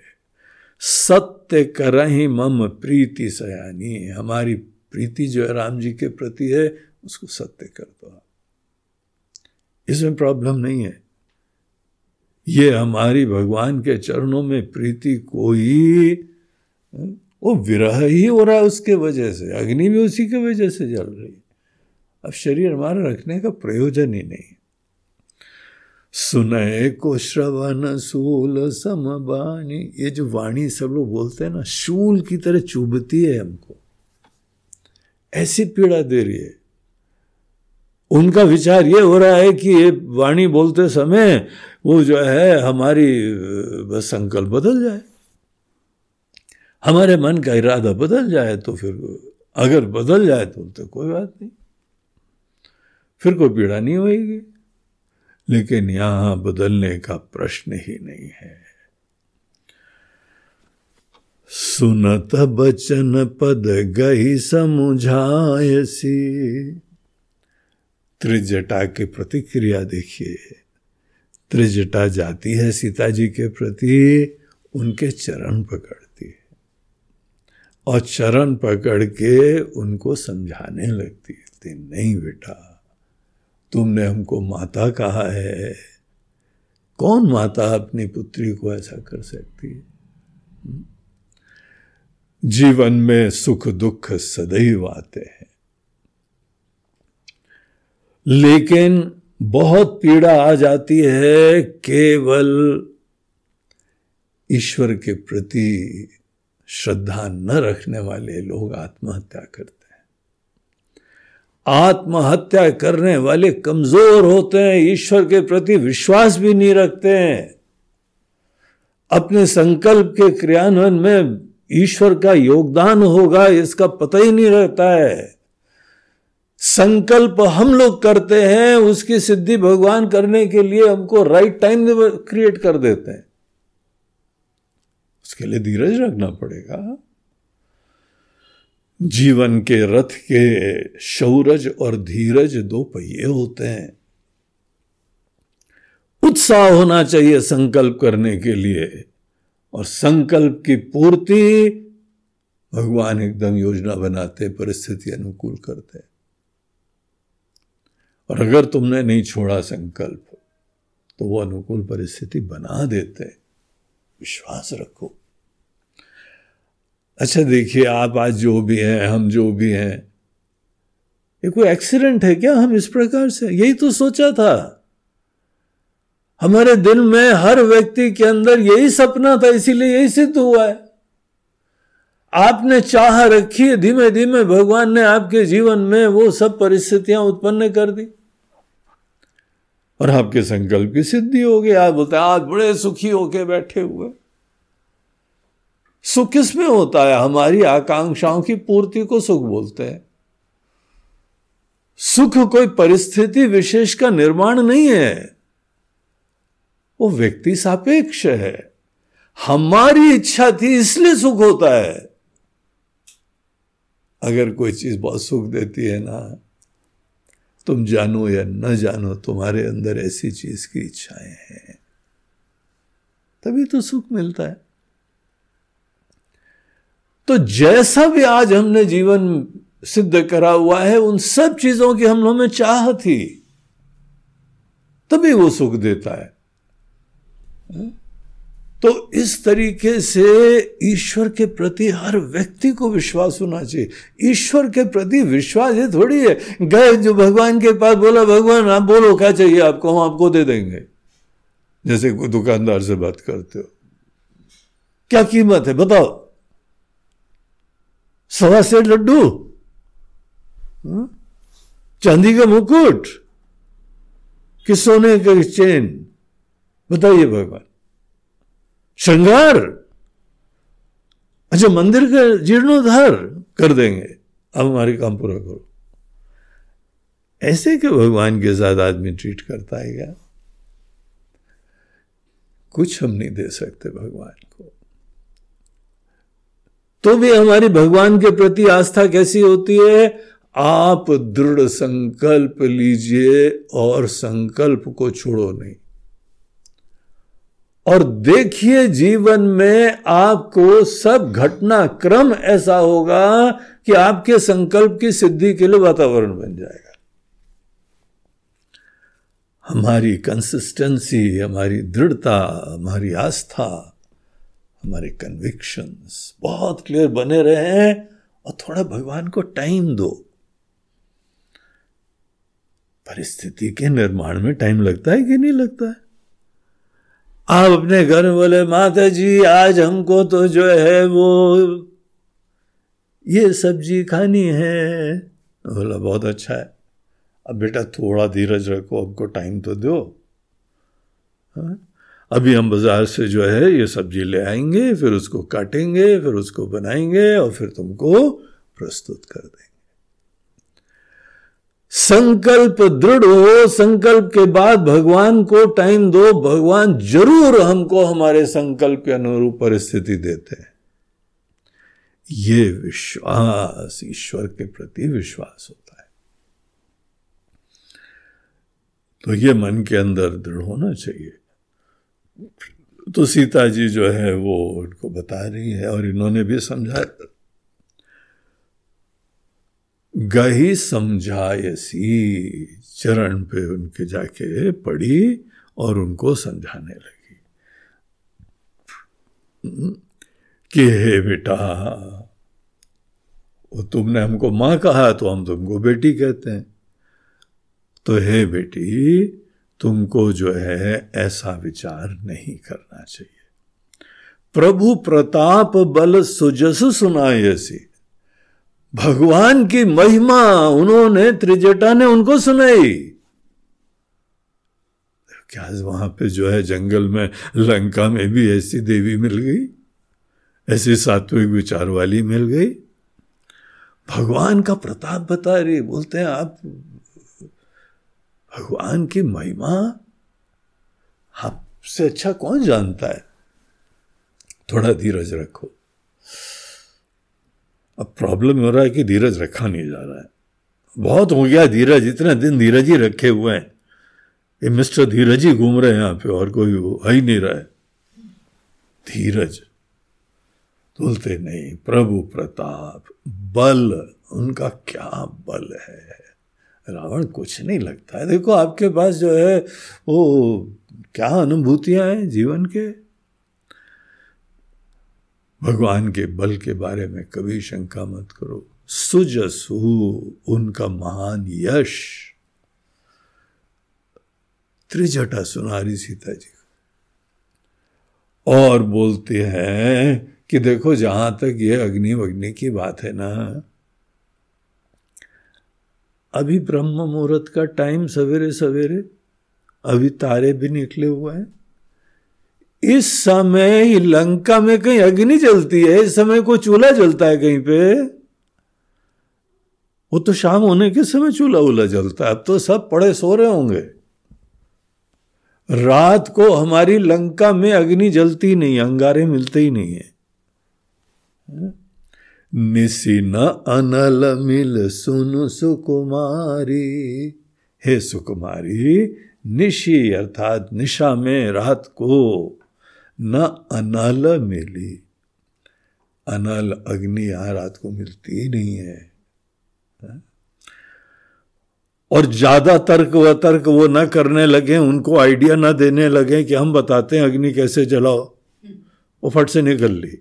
सत्य करही मम प्रीति सयानी, हमारी प्रीति जो है राम जी के प्रति है, उसको सत्य कर दो इसमें प्रॉब्लम नहीं है। ये हमारी भगवान के चरणों में प्रीति कोई, वो विरह ही हो रहा है उसके वजह से, अग्नि भी उसी के वजह से जल रही है। अब शरीर हमारा रखने का प्रयोजन ही नहीं। सुनय को श्रवण शूल समबानी ये जो वाणी सब लोग बोलते हैं ना, शूल की तरह चुभती है हमको। ऐसी पीड़ा दे रही है। उनका विचार ये हो रहा है कि ये वाणी बोलते समय वो जो है हमारी संकल्प बदल जाए। हमारे मन का इरादा बदल जाए तो फिर अगर बदल जाए तो, तो कोई बात नहीं। फिर कोई पीड़ा नहीं होगी लेकिन यहाँ बदलने का प्रश्न ही नहीं है। सुनत बचन पद गई समुझायसी। त्रिजटा की प्रतिक्रिया देखिए। त्रिजटा जाती है सीता जी के प्रति, उनके चरण पकड़ती है। और चरण पकड़ के उनको समझाने लगती है नहीं बेटा, तुमने हमको माता कहा है। कौन माता अपनी पुत्री को ऐसा कर सकती है? जीवन में सुख दुख सदैव आते हैं। लेकिन बहुत पीड़ा आ जाती है केवल ईश्वर के प्रति श्रद्धा न रखने वाले लोग आत्महत्या करते हैं। आत्महत्या करने वाले कमज़ोर होते हैं, ईश्वर के प्रति विश्वास भी नहीं रखते हैं। अपने संकल्प के क्रियान्वयन में ईश्वर का योगदान होगा, इसका पता ही नहीं रहता है। संकल्प हम लोग करते हैं, उसकी सिद्धि भगवान करने के लिए हमको राइट टाइम क्रिएट कर देते हैं। उसके लिए धीरज रखना पड़ेगा। जीवन के रथ के शौरज और धीरज दो पहिए होते हैं। उत्साह होना चाहिए संकल्प करने के लिए। और संकल्प की पूर्ति भगवान एकदम योजना बनाते, परिस्थिति अनुकूल करते। और अगर तुमने नहीं छोड़ा संकल्प तो वो अनुकूल परिस्थिति बना देते। विश्वास रखो। अच्छा देखिए, आप आज जो भी हैं, हम जो भी हैं, ये कोई एक्सीडेंट है क्या? हम इस प्रकार से? यही तो सोचा था। हमारे दिल में हर व्यक्ति के अंदर यही सपना था, इसीलिए यही सिद्ध हुआ है। आपने चाह रखी है धीमे धीमे भगवान ने आपके जीवन में वो सब परिस्थितियाँ उत्पन्न कर दी। और आपके संकल्प की सिद्धि हो गई। आप बोलते आज बड़े सुखी होके बैठे हुए सुख किसमें होता है? हमारी आकांक्षाओं की पूर्ति को सुख बोलते हैं। सुख कोई परिस्थिति विशेष का निर्माण नहीं है। वो व्यक्ति सापेक्ष है। हमारी इच्छा थी, इसलिए सुख होता है। अगर कोई चीज़ बहुत सुख देती है ना, तुम जानो या न जानो, तुम्हारे अंदर ऐसी चीज़ की इच्छाएँ हैं। तभी तो सुख मिलता है। तो जैसा भी आज हमने जीवन सिद्ध करा हुआ है, उन सब चीज़ों की हम लोगों में चाह थी, तभी वो सुख देता है। तो इस तरीके से ईश्वर के प्रति हर व्यक्ति को विश्वास होना चाहिए। ईश्वर के प्रति विश्वास ये थोड़ी है। गए जो भगवान के पास बोला, भगवान, आप बोलो, क्या चाहिए आपको? हम आपको दे देंगे। जैसे दुकानदार से बात करते हो। क्या कीमत है? बताओ। सवा सेठ लड्डू? हाँ? चांदी का मुकुट? कि सोने का चेन? बताइए भगवान श्रृंगार। अच्छा मंदिर का जीर्णोद्धार कर देंगे। अब हमारे काम पूरा करो। ऐसे के भगवान के साथ आदमी ट्रीट करता है क्या? कुछ हम नहीं दे सकते भगवान को। तो भी हमारी भगवान के प्रति आस्था कैसी होती है? आप दृढ़ संकल्प लीजिए और संकल्प को छोड़ो नहीं। और देखिए जीवन में आपको सब घटना क्रम ऐसा होगा कि आपके संकल्प की सिद्धि के लिए वातावरण बन जाएगा। हमारी कंसिस्टेंसी हमारी दृढ़ता, हमारी आस्था, हमारे कन्विक्शंस बहुत क्लियर बने रहे हैं और थोड़ा भगवान को टाइम दो। परिस्थिति के निर्माण में टाइम लगता है कि नहीं लगता है? आप अपने घर में बोले माता जी आज हमको तो जो है वो ये सब्ज़ी खानी है। बोला, बहुत अच्छा है। अब बेटा थोड़ा धीरज रखो, हमको टाइम तो दो। हाँ? अभी हम बाज़ार से जो है ये सब्ज़ी ले आएँगे, फिर उसको काटेंगे, फिर उसको बनाएँगे और फिर तुमको प्रस्तुत कर देंगे। संकल्प दृढ़ हो, संकल्प के बाद भगवान को टाइम दो, भगवान ज़रूर हमको हमारे संकल्प के अनुरूप परिस्थिति देते हैं। ये विश्वास, ईश्वर के प्रति विश्वास होता है। तो ये मन के अंदर दृढ़ होना चाहिए। तो सीता जी जो है वो उनको बता रही है और इन्होंने भी समझा गही समझायसी, चरण पे उनके जाके पड़ी और उनको समझाने लगी। कि हे बेटा, वो तुमने हमको माँ कहा तो हम तुमको बेटी कहते हैं। तो हे बेटी, तुमको जो है ऐसा विचार नहीं करना चाहिए। प्रभु प्रताप बल सुजस सुनायसी भगवान की महिमा उन्होंने, त्रिजटा ने उनको सुनाई। क्या वहाँ पे जो है जंगल में, लंका में भी ऐसी देवी मिल गई? ऐसी सात्विक विचार वाली मिल गई? भगवान का प्रताप बता रही, बोलते हैं, आप, भगवान की महिमा आपसे अच्छा कौन जानता है? थोड़ा धीरज रखो। अब प्रॉब्लम हो रहा है कि धीरज रखा नहीं जा रहा है। बहुत हो गया धीरज, इतने दिन धीरज ही रखे हुए हैं। ये मिस्टर धीरज ही घूम रहे हैं यहाँ पे, और कोई आ ही नहीं रहा है। धीरज, बोलते नहीं, प्रभु प्रताप, बल, उनका क्या बल है? रावण कुछ नहीं लगता है। देखो, आपके पास जो है, वो क्या अनुभूतियाँ हैं जीवन के? भगवान के बल के बारे में कभी शंका मत करो। सुजसु उनका महान यश। त्रिजटा सुनारी सीता जी और बोलते हैं कि देखो जहाँ तक ये अग्नि वग्नि की बात है ना। अभी ब्रह्म मुहूर्त का टाइम सवेरे सवेरे अभी तारे भी निकले हुए हैं। इस समय लंका में कहीं अग्नि जलती है, इस समय कोई चूल्हा जलता है कहीं पे? वो तो शाम होने के समय चूल्हा उला जलता है, अब तो सब पड़े सो रहे होंगे। रात को हमारी लंका में अग्नि जलती नहीं, अंगारे मिलते ही नहीं है। निसी न अनल, मिल सुन सुकुमारी। हे सुकुमारी, निशी अर्थात निशा में रात को न अनल मिली। अनल अग्नि यहाँ रात को मिलती ही नहीं है। और ज़्यादा तर्क व तर्क वो ना करने लगे उनको आइडिया ना देने लगे कि हम बताते हैं अग्नि कैसे जलाओ। वो फट से निकल ली।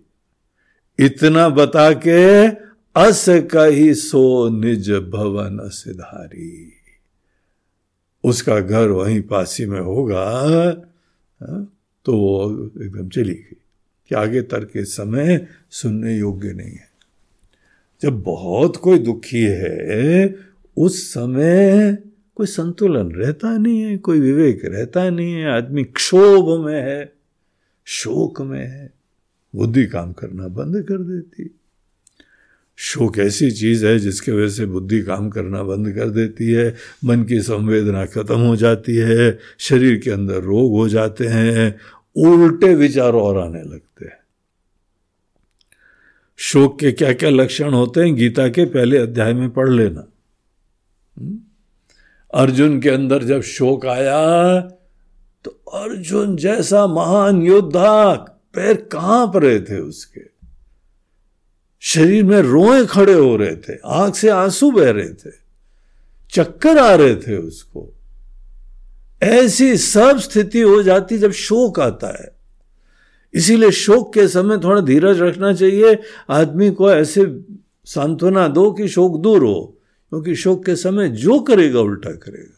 इतना बता के अस कही सो निज भवन सिधारी। उसका घर वहीं पासी में होगा। हाँ, तो वो एकदम चली गई कि आगे तर के समय सुनने योग्य नहीं है। जब बहुत कोई दुखी है, उस समय कोई संतुलन रहता नहीं है, कोई विवेक रहता नहीं है, आदमी क्षोभ में है, शोक में है, बुद्धि काम करना बंद कर देती। शोक ऐसी चीज़ है जिसके वजह से बुद्धि काम करना बंद कर देती है, मन की संवेदना खत्म हो जाती है, शरीर के अंदर रोग हो जाते हैं उल्टे विचार और आने लगते हैं। शोक के क्या क्या लक्षण होते हैं? गीता के पहले अध्याय में पढ़ लेना। हम्म? अर्जुन के अंदर जब शोक आया तो अर्जुन जैसा महान योद्धा पैर काँप रहे थे उसके। शरीर में रोए खड़े हो रहे थे, आँख से आँसू बह रहे थे, चक्कर आ रहे थे उसको। ऐसी सब स्थिति हो जाती जब शोक आता है। इसीलिए शोक के समय थोड़ा धीरज रखना चाहिए। आदमी को ऐसे सांत्वना दो कि शोक दूर हो, क्योंकि शोक के समय जो करेगा उल्टा करेगा।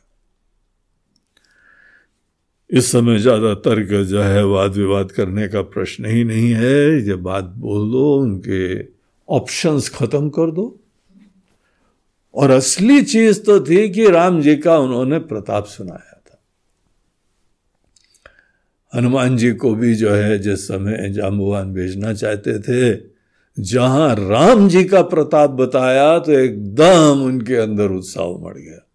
इस समय ज़्यादा तर्क जो है, वाद विवाद करने का प्रश्न ही नहीं है। जब बात बोल दो, उनके ऑप्शंस खत्म कर दो। और असली चीज़ तो थी कि राम जी का उन्होंने प्रताप सुनाया। हनुमान जी को भी जो है, जिस समय जाम्बुवान भेजना चाहते थे, जहाँ राम जी का प्रताप बताया तो एकदम उनके अंदर उत्साह उमड़ गया।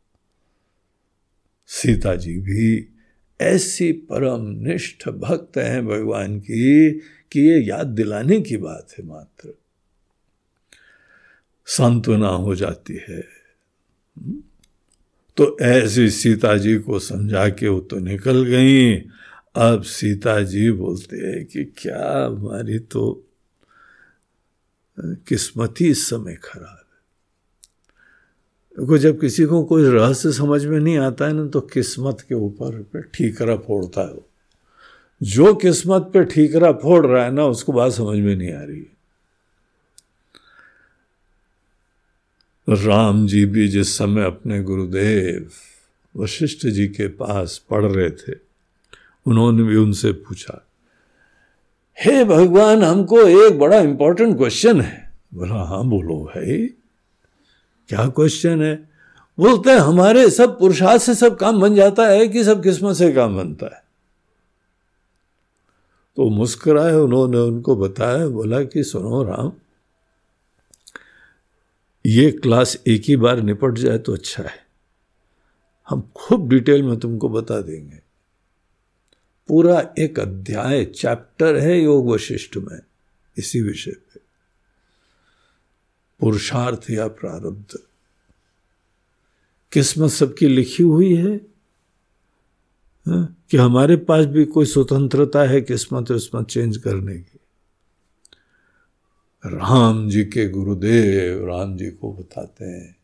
सीता जी भी ऐसी परम निष्ठ भक्त हैं भगवान की, कि ये याद दिलाने की बात है मात्र। सांत्वना हो जाती है। तो ऐसी सीता जी को समझा के वो तो निकल गई। अब सीता जी बोलते हैं कि क्या हमारी तो किस्मत ही इस समय खराब है। देखो, जब किसी को कोई रहस्य समझ में नहीं आता है ना तो किस्मत के ऊपर पे ठीकरा फोड़ता है वो। जो किस्मत पे ठीकरा फोड़ रहा है ना, उसको बात समझ में नहीं आ रही है। राम जी भी जिस समय अपने गुरुदेव वशिष्ठ जी के पास पढ़ रहे थे उन्होंने भी उनसे पूछा, हे hey भगवान, हमको एक बड़ा इंपॉर्टेंट क्वेश्चन है. बोला हाँ बोलो भाई। क्या क्वेश्चन है? बोलते हैं, हमारे सब पुरुषार्थ से सब काम बन जाता है कि सब किस्मत से काम बनता है। तो मुस्कुराए, उन्होंने उनको बताया, बोला कि, सुनो राम, ये क्लास एक ही बार निपट जाए तो अच्छा है। हम खूब डिटेल में तुमको बता देंगे। पूरा एक अध्याय चैप्टर है योग वशिष्ठ में, इसी विषय पे। पुरुषार्थ या प्रारब्ध। किस्मत सबकी लिखी हुई है कि हमारे पास भी कोई स्वतंत्रता है किस्मत किस्मत चेंज करने की। राम जी के गुरुदेव, राम जी को बताते हैं।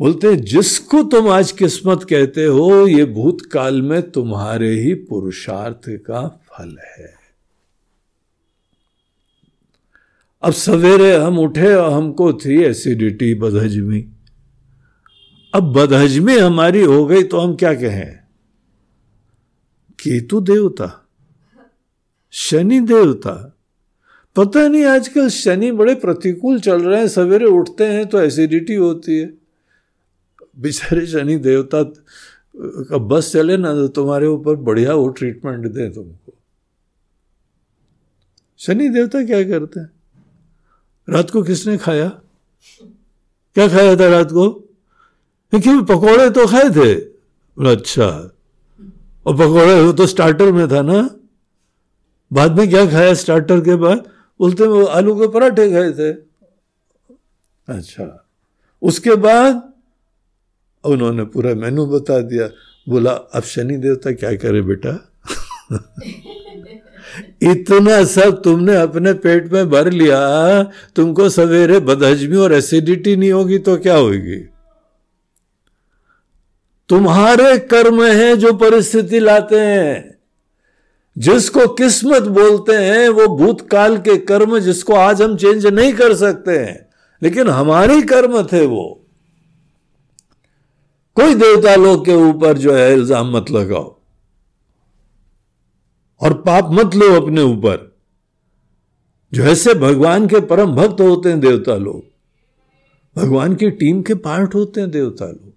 बोलते जिसको तुम आज किस्मत कहते हो, ये भूतकाल में तुम्हारे ही पुरुषार्थ का फल है। अब सवेरे हम उठे और हमको थी एसिडिटी बदहजमी। अब बदहजमी हमारी हो गई तो हम क्या कहें? केतु देवता, शनि देवता। पता नहीं आजकल शनि बड़े प्रतिकूल चल रहे हैं, सवेरे उठते हैं तो एसिडिटी होती है। बेचारे शनि देवता का बस चले ना तो तुम्हारे ऊपर बढ़िया वो ट्रीटमेंट दे तुमको। शनि देवता क्या करते हैं? रात को किसने खाया? क्या खाया था रात को? क्यों पकोड़े तो खाए थे। अच्छा। और पकोड़े वो तो स्टार्टर में था ना। बाद में क्या खाया स्टार्टर के बाद? बोलते वो आलू के पराठे खाए थे। अच्छा। उसके बाद उन्होंने पूरा मेनू बता दिया। बोला, अब शनि देवता क्या करे बेटा? इतना सब तुमने अपने पेट में भर लिया। तुमको सवेरे बदहजमी और एसिडिटी नहीं होगी तो क्या होगी? तुम्हारे कर्म हैं जो परिस्थिति लाते हैं। जिसको किस्मत बोलते हैं, वो भूतकाल के कर्म जिसको आज हम चेंज नहीं कर सकते हैं। लेकिन हमारे कर्म थे वो। कोई देवता लोग के ऊपर जो है इल्ज़ाम मत लगाओ। और पाप मत लो अपने ऊपर। जो ऐसे भगवान के परम भक्त होते हैं देवता लोग। भगवान की टीम के पार्ट होते हैं देवता लोग।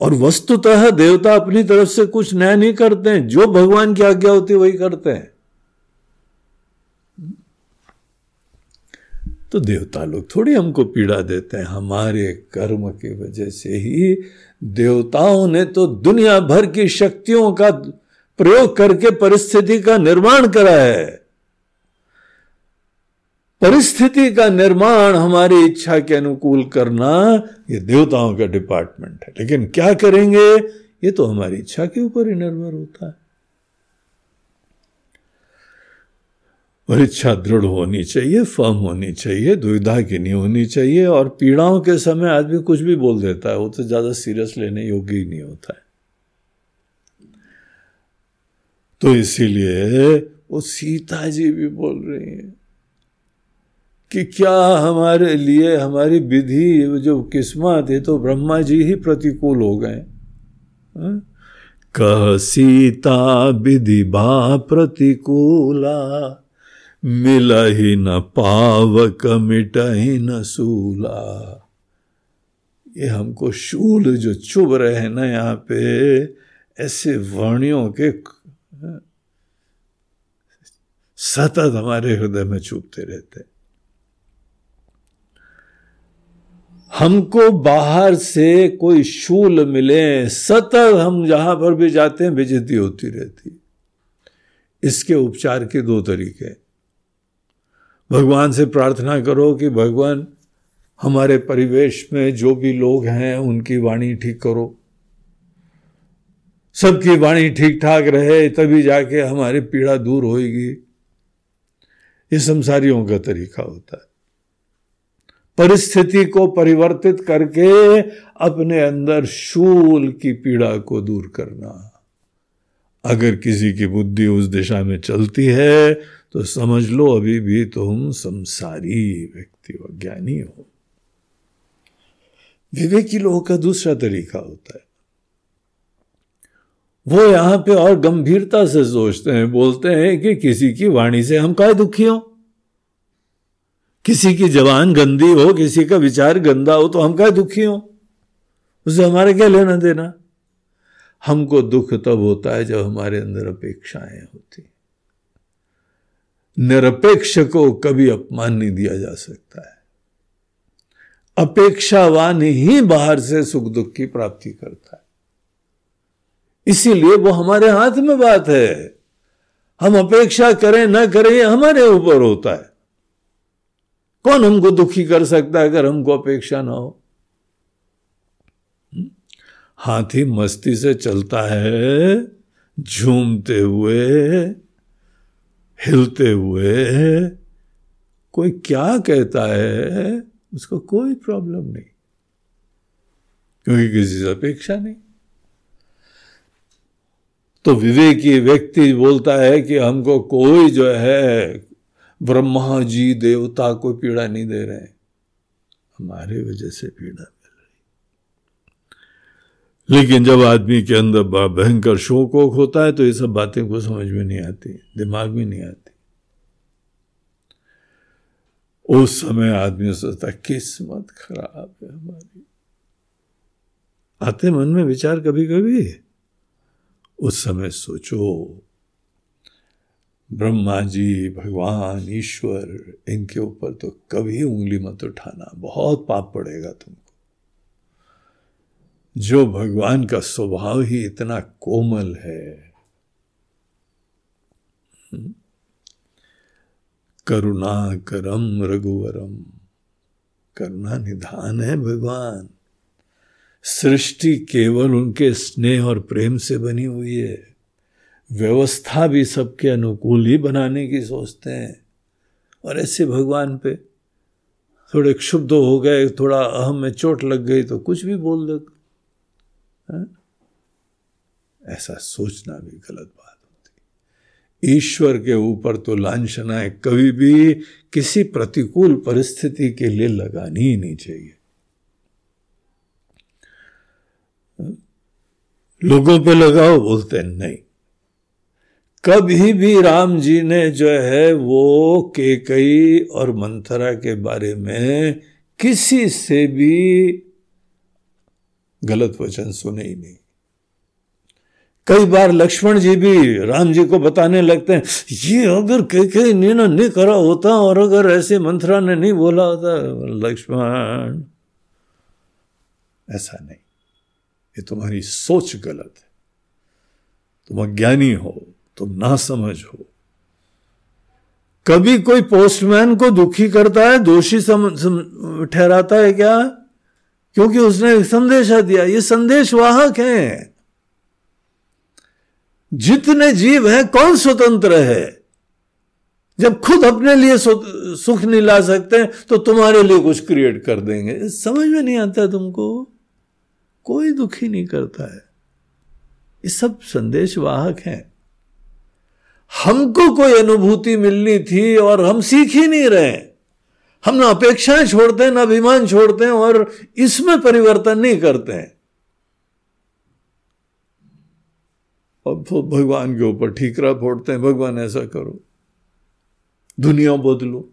और वस्तुतः देवता अपनी तरफ़ से कुछ नया नहीं करते हैं। जो भगवान की आज्ञा होती है वही करते हैं। तो देवता लोग थोड़ी हमको पीड़ा देते हैं। हमारे कर्म की वजह से ही देवताओं ने तो दुनिया भर की शक्तियों का प्रयोग करके परिस्थिति का निर्माण करा है। परिस्थिति का निर्माण हमारी इच्छा के अनुकूल करना ये देवताओं का डिपार्टमेंट है। लेकिन क्या करेंगे? ये तो हमारी इच्छा के ऊपर ही निर्भर होता है। और इच्छा दृढ़ होनी चाहिए फर्म होनी चाहिए दुविधा की नहीं होनी चाहिए और पीड़ाओं के समय आदमी कुछ भी बोल देता है, वो तो ज़्यादा सीरियस लेने योग्य ही नहीं होता है। तो इसीलिए वो सीता जी भी बोल रही हैं कि क्या हमारे लिए हमारी विधि जो किस्मत है तो ब्रह्मा जी ही प्रतिकूल हो गए। हाँ? कह सीता विधि बा प्रतिकूला। मिल ही न पावक मिट ही न सूला। ये हमको शूल जो चुभ रहे हैं ना यहाँ पे, ऐसे वर्णियों के, सतत हमारे हृदय में चुभते रहते हमको बाहर से कोई शूल मिले, सतत हम जहाँ पर भी जाते हैं बेजती होती रहती इसके उपचार के दो तरीके भगवान से प्रार्थना करो कि भगवान हमारे परिवेश में जो भी लोग हैं, उनकी वाणी ठीक करो। सबकी वाणी ठीक ठाक रहे, तभी जाके हमारी पीड़ा दूर होगी ये संसारियों का तरीका होता है। परिस्थिति को परिवर्तित करके अपने अंदर शूल की पीड़ा को दूर करना। अगर किसी की बुद्धि उस दिशा में चलती है तो समझ लो अभी भी तुम संसारी व्यक्ति हो ज्ञानी हो। विवेकी लोगों का दूसरा तरीका होता है। वो यहाँ पे और गंभीरता से सोचते हैं, बोलते हैं कि किसी की वाणी से हम काय दुखी हो? किसी की जवान गंदी हो, किसी का विचार गंदा हो तो हम क्या दुखी हो? उसे हमारे क्या लेना देना? हमको दुख तब होता है जब हमारे अंदर अपेक्षाएँ होती निरपेक्ष को कभी अपमान नहीं दिया जा सकता है। अपेक्षावान ही बाहर से सुख दुख की प्राप्ति करता है। इसीलिए वो हमारे हाथ में बात है। हम अपेक्षा करें ना करें, ये हमारे ऊपर होता है। कौन हमको दुखी कर सकता है अगर हमको अपेक्षा ना हो? हम्म? हाथी मस्ती से चलता है, झूमते हुए हिलते हुए कोई क्या कहता है, उसको कोई प्रॉब्लम नहीं। क्योंकि किसी से अपेक्षा नहीं। तो विवेकी व्यक्ति बोलता है कि हमको कोई जो है, ब्रह्मा जी देवता को पीड़ा नहीं दे रहे हमारे वजह से पीड़ा लेकिन जब आदमी के अंदर भयंकर शोक वोक होता है तो ये सब बातें को समझ में नहीं आती, दिमाग में नहीं आती। उस समय आदमी सोचता, किस्मत खराब है हमारी। आते मन में विचार कभी कभी उस समय सोचो, ब्रह्मा जी, भगवान, ईश्वर, इनके ऊपर तो कभी उंगली मत उठाना, बहुत पाप पड़ेगा तुमको। जो भगवान का स्वभाव ही इतना कोमल है? करुणा करम रघुवरम, करुणा निधान है भगवान। सृष्टि केवल उनके स्नेह और प्रेम से बनी हुई है। व्यवस्था भी सबके अनुकूल ही बनाने की सोचते हैं। और ऐसे भगवान पे थोड़े क्षुब्ध हो गए, थोड़ा अहम में चोट लग गई तो कुछ भी बोल दे। ऐसा सोचना भी गलत बात होती ईश्वर के ऊपर तो लांछनाएँ कभी भी किसी प्रतिकूल परिस्थिति के लिए लगानी ही नहीं चाहिए। लोगों पे लगाओ बोलते नहीं। कभी भी राम जी ने जो है वो केकई और मंथरा के बारे में किसी से भी गलत वचन सुने ही नहीं। कई बार लक्ष्मण जी भी राम जी को बताने लगते हैं, ये अगर के ना नहीं करा होता और अगर ऐसे मंत्रा ने नहीं बोला होता, लक्ष्मण। ऐसा नहीं। ये तुम्हारी सोच गलत है। तुम अज्ञानी हो, तुम ना समझ हो। कभी कोई पोस्टमैन को दुखी करता है, दोषी ठहराता है क्या? क्योंकि उसने संदेशा दिया, ये संदेश वाहक है। जितने जीव है, कौन स्वतंत्र है? जब खुद अपने लिए सुख नहीं ला सकते तो तुम्हारे लिए कुछ क्रिएट कर देंगे। समझ में नहीं आता तुमको? कोई दुखी नहीं करता है। ये सब संदेश वाहक हैं। हमको कोई अनुभूति मिलनी थी और हम सीख ही नहीं रहे। हम ना अपेक्षाएँ छोड़ते हैं, ना अभिमान छोड़ते हैं और इसमें परिवर्तन नहीं करते हैं। अब तो भगवान के ऊपर ठीकरा फोड़ते हैं, भगवान ऐसा करो। दुनिया बदलो,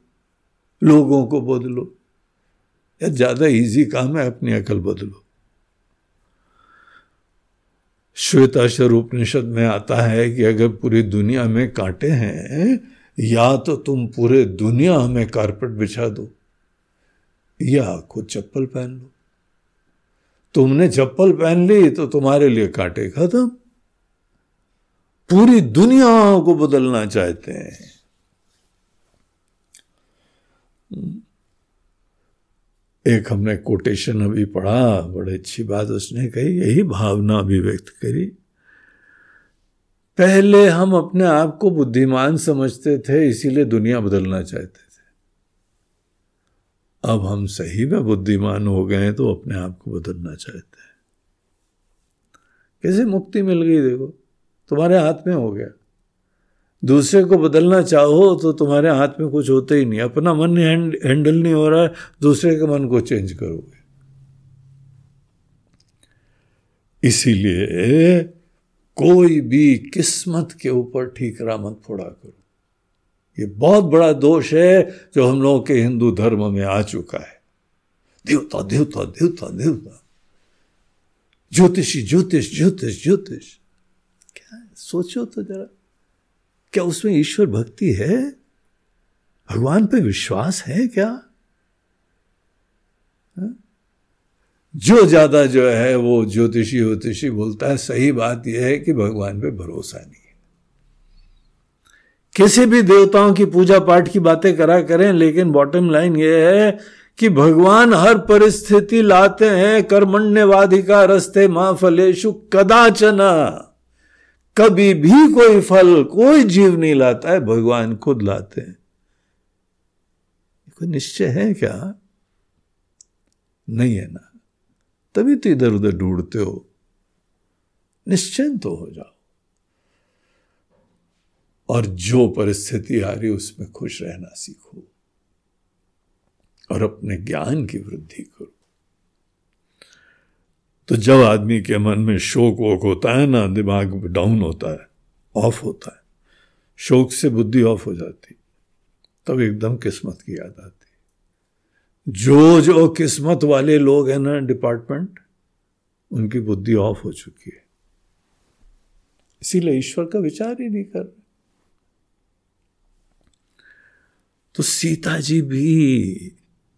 लोगों को बदलो, या ज़्यादा इजी काम है, अपनी अकल बदलो। श्वेताश्वर उपनिषद में आता है कि अगर पूरी दुनिया में कांटे हैं या तो तुम पूरे दुनिया में कारपेट बिछा दो, या खुद चप्पल पहन लो। तुमने चप्पल पहन ली तो तुम्हारे लिए कांटे खत्म। पूरी दुनिया को बदलना चाहते हैं। एक हमने कोटेशन अभी पढ़ा, बड़ी अच्छी बात उसने कही, यही भावना अभिव्यक्त करी। पहले हम अपने आप को बुद्धिमान समझते थे, इसीलिए दुनिया बदलना चाहते थे। अब हम सही में बुद्धिमान हो गए तो अपने आप को बदलना चाहते हैं। कैसे मुक्ति मिल गई देखो, तुम्हारे हाथ में हो गया। दूसरे को बदलना चाहो तो तुम्हारे हाथ में कुछ होता ही नहीं। अपना मन हैंडल नहीं हो रहा है, दूसरे के मन को चेंज करोगे। इसीलिए कोई भी किस्मत के ऊपर ठीकरा मत फोड़ा करो। ये बहुत बड़ा दोष है जो हम लोगों के हिंदू धर्म में आ चुका है। देवता देवता देवता देवता। ज्योतिषी, ज्योतिष ज्योतिष ज्योतिष। क्या है? सोचो तो जरा। क्या उसमें ईश्वर भक्ति है? भगवान पे विश्वास है क्या हाँ? जो ज़्यादा जो है वो ज्योतिषी ज्योतिषी बोलता है, सही बात यह है कि भगवान पे भरोसा नहीं है। किसी भी देवताओं की पूजा पाठ की बातें करा करें, लेकिन बॉटम लाइन यह है कि भगवान हर परिस्थिति लाते हैं, कर्मण्यवाधिका रस्ते माँ फलेशु कदाचना। कभी भी कोई फल, कोई जीव नहीं लाता है, भगवान खुद लाते हैं। कोई निश्चय है क्या? नहीं है ना। तभी तो इधर उधर ढूंढते हो। निश्चिंत तो हो जाओ। और जो परिस्थिति आ रही उसमें खुश रहना सीखो। और अपने ज्ञान की वृद्धि करो। तो जब आदमी के मन में शोक वोक होता है ना, दिमाग डाउन होता है, ऑफ़ होता है। शोक से बुद्धि ऑफ़ हो जाती। तब एकदम किस्मत की याद आती। जो जो किस्मत वाले लोग हैं ना डिपार्टमेंट, उनकी बुद्धि ऑफ़ हो चुकी है। इसीलिए ईश्वर का विचार ही नहीं कर रहे। तो सीता जी भी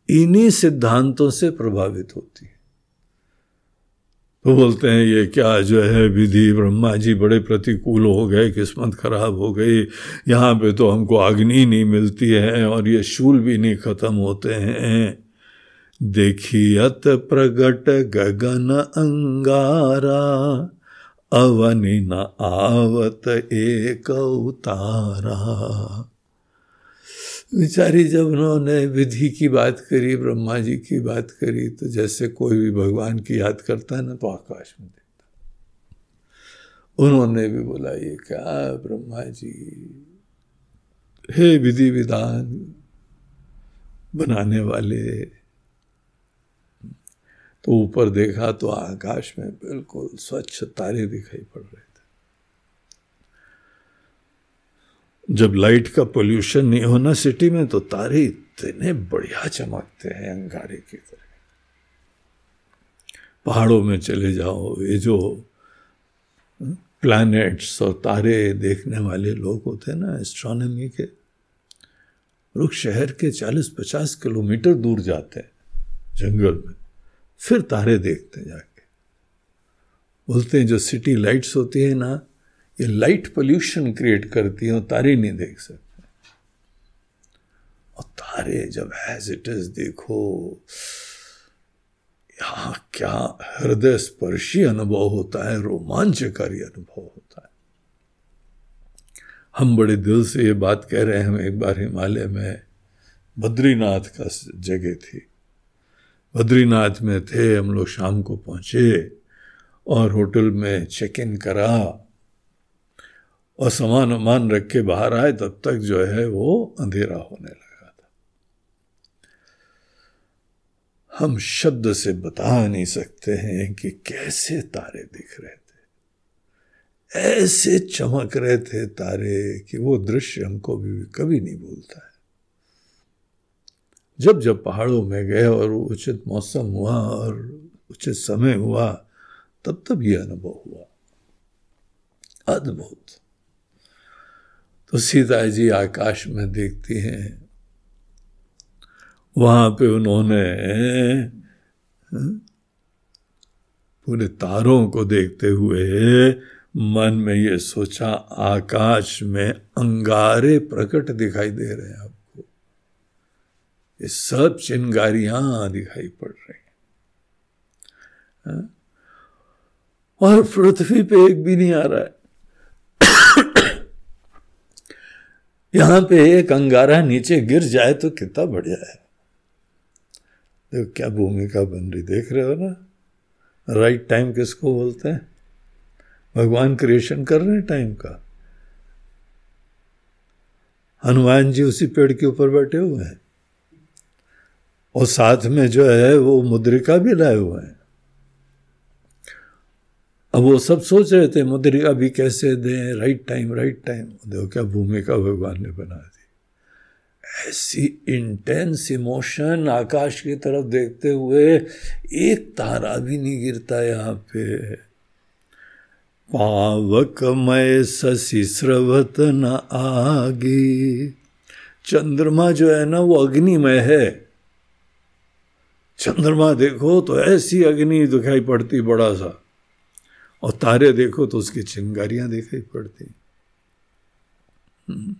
इन्हीं सिद्धांतों से प्रभावित होती है। तो बोलते हैं, ये क्या जो है विधि? ब्रह्मा जी बड़े प्रतिकूल हो गए, किस्मत खराब हो गई। यहाँ पे तो हमको अग्नि नहीं मिलती है और ये शूल भी नहीं खत्म होते हैं। देखियत प्रगट गगन अंगारा, अवनि न आवत एक उतारा बेचारी जब उन्होंने विधि की बात करी, ब्रह्मा जी की बात करी तो जैसे कोई भी भगवान की याद करता है ना तो आकाश में देखता उन्होंने भी बोला, ये क्या ब्रह्मा जी? हे विधि विधान बनाने वाले। तो ऊपर देखा तो आकाश में बिल्कुल स्वच्छ तारे दिखाई पड़ रहे। जब लाइट का पोल्यूशन नहीं होना सिटी में तो तारे इतने बढ़िया चमकते हैं अंगारे की तरह। पहाड़ों में चले जाओ, ये जो प्लैनेट्स और तारे देखने वाले लोग होते हैं ना एस्ट्रोनॉमी के, लोग शहर के 40-50 किलोमीटर दूर जाते हैं जंगल में, फिर तारे देखते हैं जाके। बोलते हैं, जो सिटी लाइट्स होती है ना ये लाइट पोल्यूशन क्रिएट करती है तारे नहीं देख सकते। और तारे जब एज इट इज़ देखो, यहाँ क्या हृदय स्पर्शी अनुभव होता है, रोमांचकारी अनुभव होता है। हम बड़े दिल से ये बात कह रहे हैं हम एक बार हिमालय में बद्रीनाथ का जगह थी। बद्रीनाथ में थे, हम लोग शाम को पहुँचे और होटल में चेक इन करा। और सामान वामान रख के बाहर आए, तब तक जो है वो अंधेरा होने लगा था। हम शब्द से बता नहीं सकते हैं कि कैसे तारे दिख रहे थे। ऐसे चमक रहे थे तारे कि वो दृश्य हमको भी कभी नहीं भूलता है। जब जब पहाड़ों में गए और उचित मौसम हुआ और उचित समय हुआ, तब तब ये अनुभव हुआ। अद्भुत। तो सीता जी आकाश में देखती हैं। वहाँ पे उन्होंने हाँ, पूरे तारों को देखते हुए मन में ये सोचा आकाश में अंगारे प्रकट दिखाई दे रहे हैं आपको। ये सब चिंगारियाँ दिखाई पड़ रही हैं। हाँ, और पृथ्वी पे एक भी नहीं आ रहा है। यहाँ पे एक अंगारा नीचे गिर जाए तो कितना बढ़िया है। देखो क्या भूमिका बन रही, देख रहे हो ना? राइट टाइम किसको बोलते हैं? भगवान क्रिएशन कर रहे हैं टाइम का। हनुमान जी उसी पेड़ के ऊपर बैठे हुए हैं। और साथ में जो है वो मुद्रिका भी लाए हुए हैं। अब वो सब सोच रहे थे मुद्रिका अभी कैसे दें? राइट टाइम राइट टाइम देखो क्या भूमिका भगवान ने बना दी। ऐसी इंटेंस इमोशन आकाश की तरफ़ देखते हुए एक तारा भी नहीं गिरता यहाँ पे। पावक मय शशि स्रवत न आगे। चंद्रमा जो है ना, वो अग्निमय है। चंद्रमा देखो तो ऐसी अग्नि दिखाई पड़ती बड़ा सा। और तारे देखो तो उसकी चिंगारियाँ दिखाई पड़ती हम्म।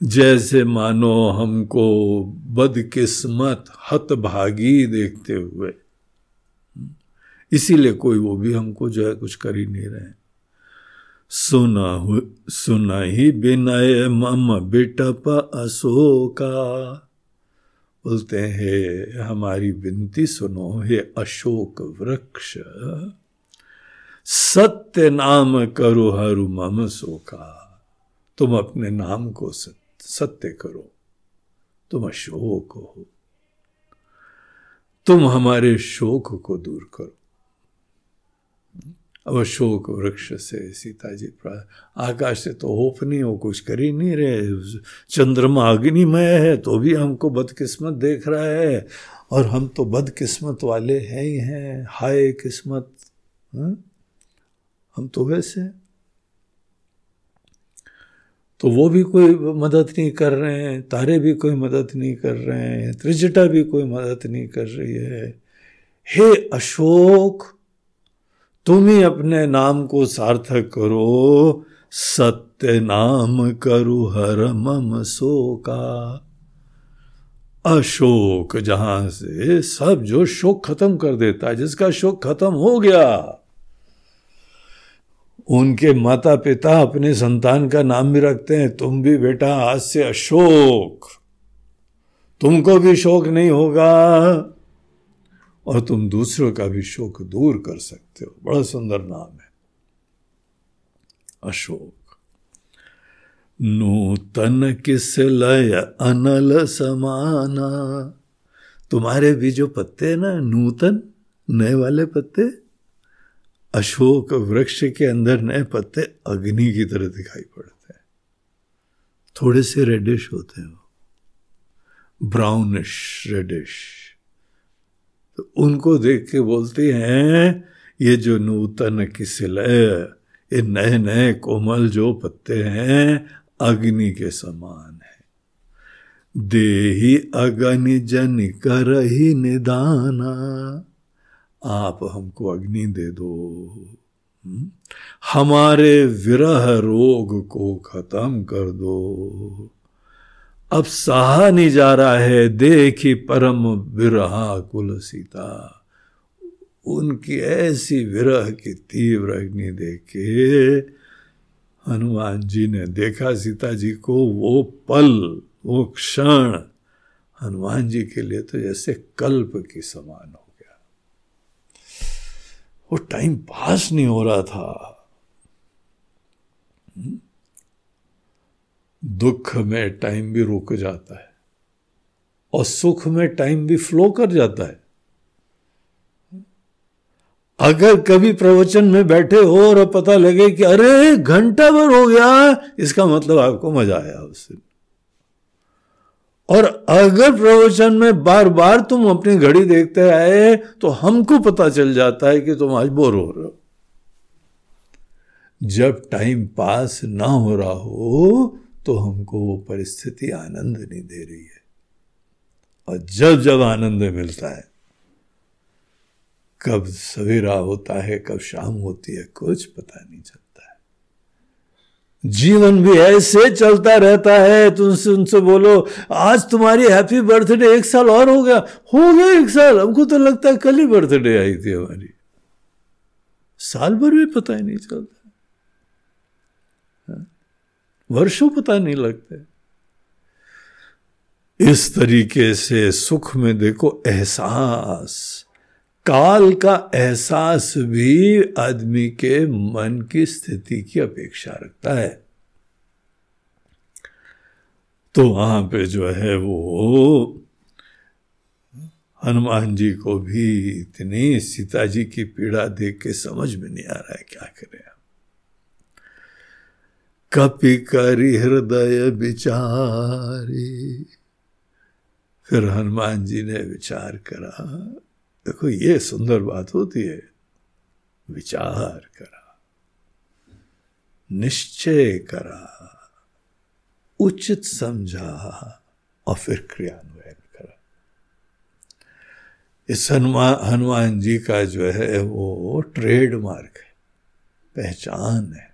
जैसे मानो हमको बदकिस्मत हत भागी देखते हुए हम्म। इसीलिए कोई वो भी हमको जो है कुछ कर ही नहीं रहे सुना सुना ही बिनय मम बिटप अशोका बोलते हैं हमारी विनती सुनो, हे अशोक वृक्ष सत्य नाम करो हरु मम शोका। तुम अपने नाम को सत्य करो। तुम अशोक हो। तुम हमारे शोक को दूर करो। अब अशोक वृक्ष से सीता जी आकाश से तो होप नहीं हो, कुछ कर ही नहीं रहे। चंद्रमा अग्निमय है तो भी हमको बदकिस्मत देख रहा है। और हम तो बदकिस्मत वाले हैं ही हैं। हाय किस्मत हा? हम तो वैसे हैं तो वो भी कोई मदद नहीं कर रहे हैं, तारे भी कोई मदद नहीं कर रहे हैं, त्रिजटा भी कोई मदद नहीं कर रही है। हे अशोक, तुम ही अपने नाम को सार्थक करो, सत्य नाम करु हर मम शोका। अशोक जहाँ से सब जो शोक खत्म कर देता है, जिसका शोक खत्म हो गया उनके माता पिता अपने संतान का नाम भी रखते हैं। तुम भी बेटा आज से अशोक। तुमको भी शोक नहीं होगा और तुम दूसरों का भी शोक दूर कर सकते हो। बड़ा सुंदर नाम है। अशोक। नूतन किस लय अनल समाना। तुम्हारे भी जो पत्ते ना, नूतन, नए वाले पत्ते अशोक वृक्ष के अंदर नए पत्ते अग्नि की तरह दिखाई पड़ते हैं। थोड़े से रेडिश होते हैं ब्राउनिश रेडिश तो उनको देख के बोलते हैं, ये जो नूतन किसिल, ये नए नए कोमल जो पत्ते हैं, अग्नि के समान है। देही अग्नि जन कर ही निदाना। आप हमको अग्नि दे दो। हम्म? हमारे विरह रोग को खत्म कर दो। अब सहा नहीं जा रहा है, देखी परम विरहा कुल सीता उनकी ऐसी विरह की तीव्र अग्नि देखे, हनुमान जी ने देखा सीता जी को, वो पल, वो क्षण, हनुमान जी के लिए तो जैसे कल्प की समान हो। वो टाइम पास नहीं हो रहा था। हम्म? दुख में टाइम भी रुक जाता है और सुख में टाइम भी फ्लो कर जाता है। अगर कभी प्रवचन में बैठे हो और पता लगे कि अरे घंटा भर हो गया, इसका मतलब आपको मज़ा आया उस दिन। और अगर प्रवचन में बार बार तुम अपनी घड़ी देखते आए तो हमको पता चल जाता है कि तुम आज बोर हो रहे हो। जब टाइम पास ना हो रहा हो तो हमको वो परिस्थिति आनंद नहीं दे रही है। और जब जब आनंद मिलता है, कब सवेरा होता है, कब शाम होती है, कुछ पता नहीं चलता। जीवन भी ऐसे चलता रहता है। तुमसे उनसे बोलो, आज तुम्हारी हैप्पी बर्थडे एक साल और हो गया। हो गया एक साल। हमको तो लगता है कल ही बर्थडे आई थी हमारी। साल भर भी पता ही नहीं चलता। हाँ? वर्षों पता नहीं लगते। इस तरीके से सुख में देखो एहसास। काल का एहसास भी आदमी के मन की स्थिति की अपेक्षा रखता है। तो वहाँ पे जो है वो हनुमान जी को भी इतनी सीता जी की पीड़ा देख के समझ में नहीं आ रहा है क्या करें कपि करी हृदय विचारी, फिर हनुमान जी ने विचार करा देखो, ये सुंदर बात होती है। विचार करा, निश्चय करा, उचित समझा और फिर क्रियान्वयन करा। इस हनुमान हनुमान जी का जो है, वो ट्रेडमार्क है, पहचान है।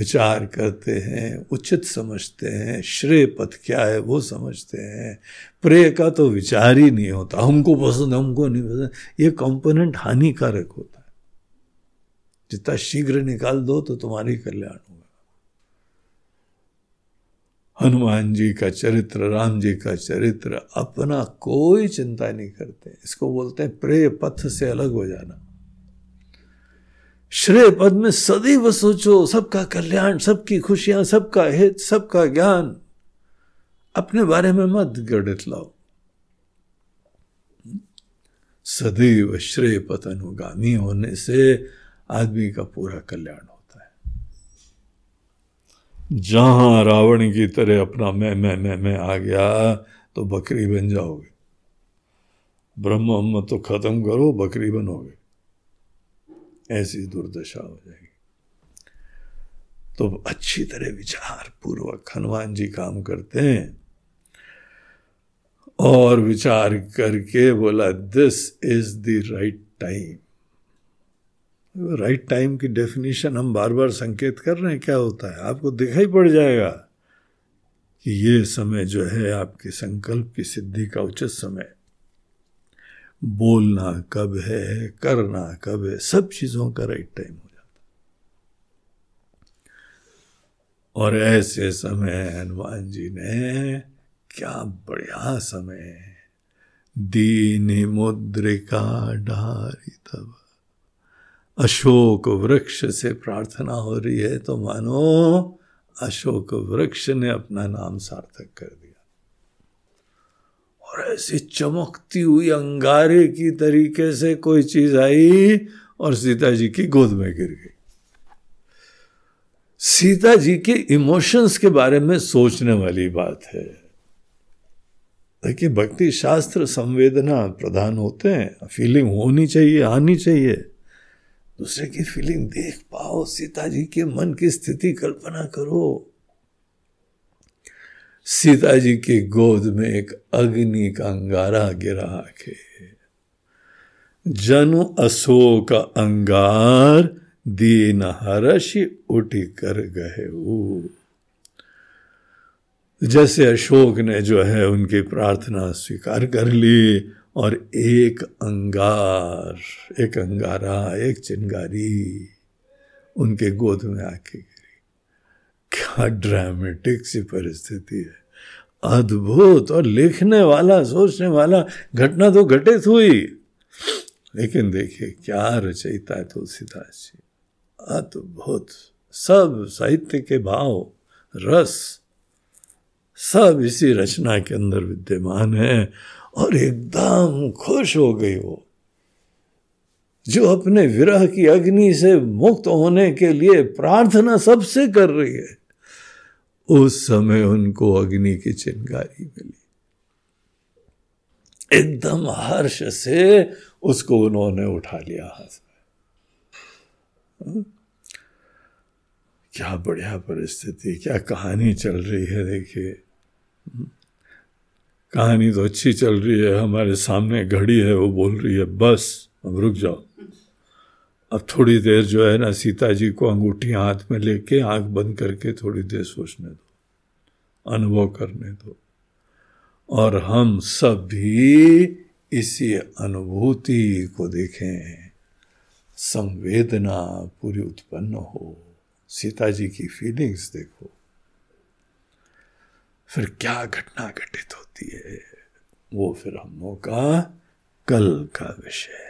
विचार करते हैं, उचित समझते हैं, श्रेय पथ क्या है वो समझते हैं। प्रेय का तो विचार ही नहीं होता, हमको पसंद, हमको नहीं पसंद। ये कंपोनेंट हानिकारक होता है। जितना शीघ्र निकाल दो तो तुम्हारी कल्याण होगा। हनुमान जी का चरित्र, राम जी का चरित्र, अपना कोई चिंता नहीं करते। इसको बोलते हैं प्रेय पथ से अलग हो जाना। श्रेय पद में सदैव सोचो, सबका कल्याण, सबकी खुशियाँ, सबका हित, सबका ज्ञान। अपने बारे में मत गणित लाओ। सदैव श्रेय पथ अनुगामी होने से आदमी का पूरा कल्याण होता है। जहाँ रावण की तरह अपना मैं मैं मैं मैं आ गया तो बकरी बन जाओगे। ब्रह्म तो खत्म करो, बकरी बनोगे। ऐसी दुर्दशा हो जाएगी। तो अच्छी तरह विचार पूर्वक हनुमान जी काम करते हैं। और विचार करके बोला this is the right time right time की डेफिनेशन हम बार बार संकेत कर रहे हैं, क्या होता है? आपको दिखाई पड़ जाएगा कि ये समय जो है आपके संकल्प की सिद्धि का उचित समय। बोलना कब है, करना कब है, सब चीज़ों का राइट टाइम हो जाता और ऐसे समय हनुमान जी ने, क्या बढ़िया समय दीन मुद्रिका डारी तब। अशोक वृक्ष से प्रार्थना हो रही है तो मानो अशोक वृक्ष ने अपना नाम सार्थक कर दिया। और ऐसी चमकती हुई अंगारे की तरीके से कोई चीज़ आई और सीता जी की गोद में गिर गई। सीता जी के इमोशंस के बारे में सोचने वाली बात है। देखिए, भक्ति शास्त्र संवेदना प्रधान होते हैं। फीलिंग होनी चाहिए, आनी चाहिए। दूसरे की फीलिंग देख पाओ, सीता जी के मन की स्थिति कल्पना करो। सीता जी की गोद में एक अग्नि का अंगारा गिरा के जनु अशोक अंगार, दीन हर्ष उठी कर गए जैसे अशोक ने जो है उनकी प्रार्थना स्वीकार कर ली और एक अंगार, एक अंगारा, एक चिंगारी उनके गोद में आके गिरी। क्या ड्रामेटिक सी परिस्थिति है। अद्भुत और लिखने वाला, सोचने वाला घटना तो घटित हुई। लेकिन देखिए, क्या रचयिता है तुलसीदास जी। अद्भुत। सब साहित्य के भाव, रस, सब इसी रचना के अंदर विद्यमान है और एकदम खुश हो गई वो। जो अपने विरह की अग्नि से मुक्त होने के लिए प्रार्थना सबसे कर रही है। उस समय उनको अग्नि की चिंगारी मिली। एकदम हर्ष से उसको उन्होंने उठा लिया हाथ में। हाँ? क्या बढ़िया परिस्थिति, क्या कहानी चल रही है, देखिए। कहानी तो अच्छी चल रही है, हमारे सामने घड़ी है, वो बोल रही है, बस, अब रुक जाओ। अब थोड़ी देर जो है ना सीता जी को अंगूठी हाथ में लेके आँख बंद करके थोड़ी देर सोचने दो, अनुभव करने दो। और हम सब भी इसी अनुभूति को देखें। संवेदना पूरी उत्पन्न हो। सीता जी की फीलिंग्स देखो। फिर क्या घटना घटित होती है, वो फिर हम लोग का कल का विषय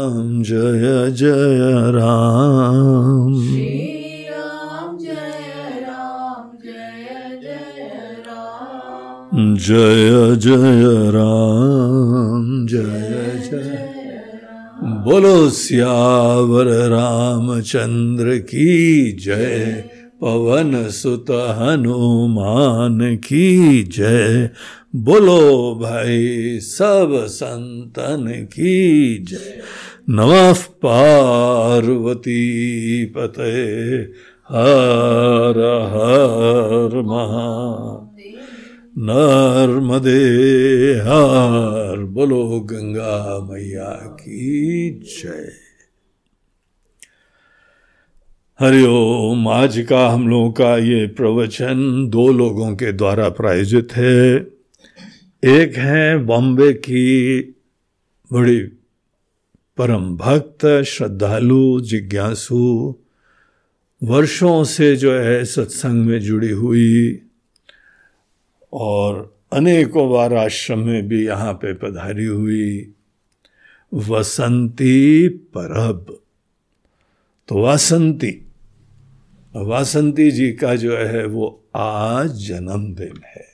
राम जय राम। श्री राम जय राम जय जय राम। जय जय राम जय जय बोलो सियावर रामचंद्र की जय। पवन सुत हनुमान की जय। बोलो भाई सब संतन की जय। नमः पार्वती पते हर हर महा नर्मदे हार बोलो गंगा मैया की जय। हरिओम आज का हम लोगों का ये प्रवचन दो लोगों के द्वारा प्रायोजित है। एक है बॉम्बे की बड़ी परम भक्त, श्रद्धालु, जिज्ञासु, वर्षों से जो है सत्संग में जुड़ी हुई और अनेकों बार आश्रम में भी यहाँ पे पधारी हुई। वसंती परब। तो वासंती वासंती जी का जो है वो आज जन्मदिन है।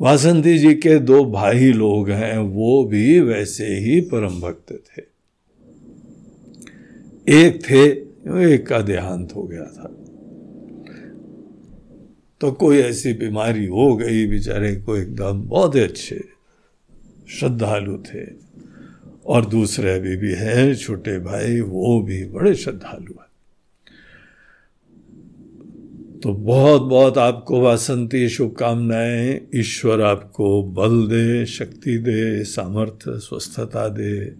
वासंती जी के दो भाई लोग हैं, वो भी वैसे ही परम भक्त थे। एक थे, एक का देहांत हो गया था। तो कोई ऐसी बीमारी हो गई, बेचारे को एकदम बहुत अच्छे श्रद्धालु थे। और दूसरे अभी भी है, छोटे भाई, वो भी बड़े श्रद्धालु हैं। तो बहुत बहुत आपको वासंती शुभकामनाएँ। ईश्वर आपको बल दे, शक्ति दे, सामर्थ्य, स्वस्थता दे।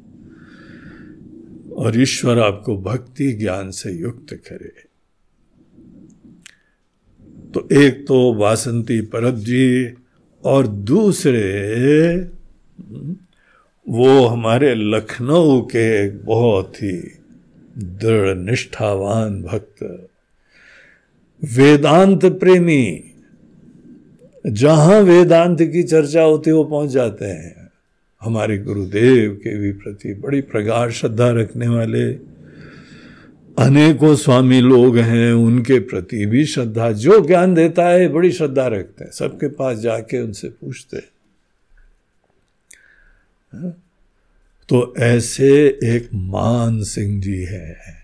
और ईश्वर आपको भक्ति, ज्ञान से युक्त करे। तो एक तो वासंती परब जी और दूसरे, वो हमारे लखनऊ के एक बहुत ही दृढ़, निष्ठावान भक्त वेदांत प्रेमी, जहाँ वेदांत की चर्चा होती वो पहुँच जाते हैं। हमारे गुरुदेव के भी प्रति बड़ी प्रगाढ़ श्रद्धा रखने वाले अनेकों स्वामी लोग हैं, उनके प्रति भी श्रद्धा, जो ज्ञान देता है, बड़ी श्रद्धा रखते हैं। सबके पास जाके उनसे पूछते हैं। हाँ? तो ऐसे एक मान सिंह जी है।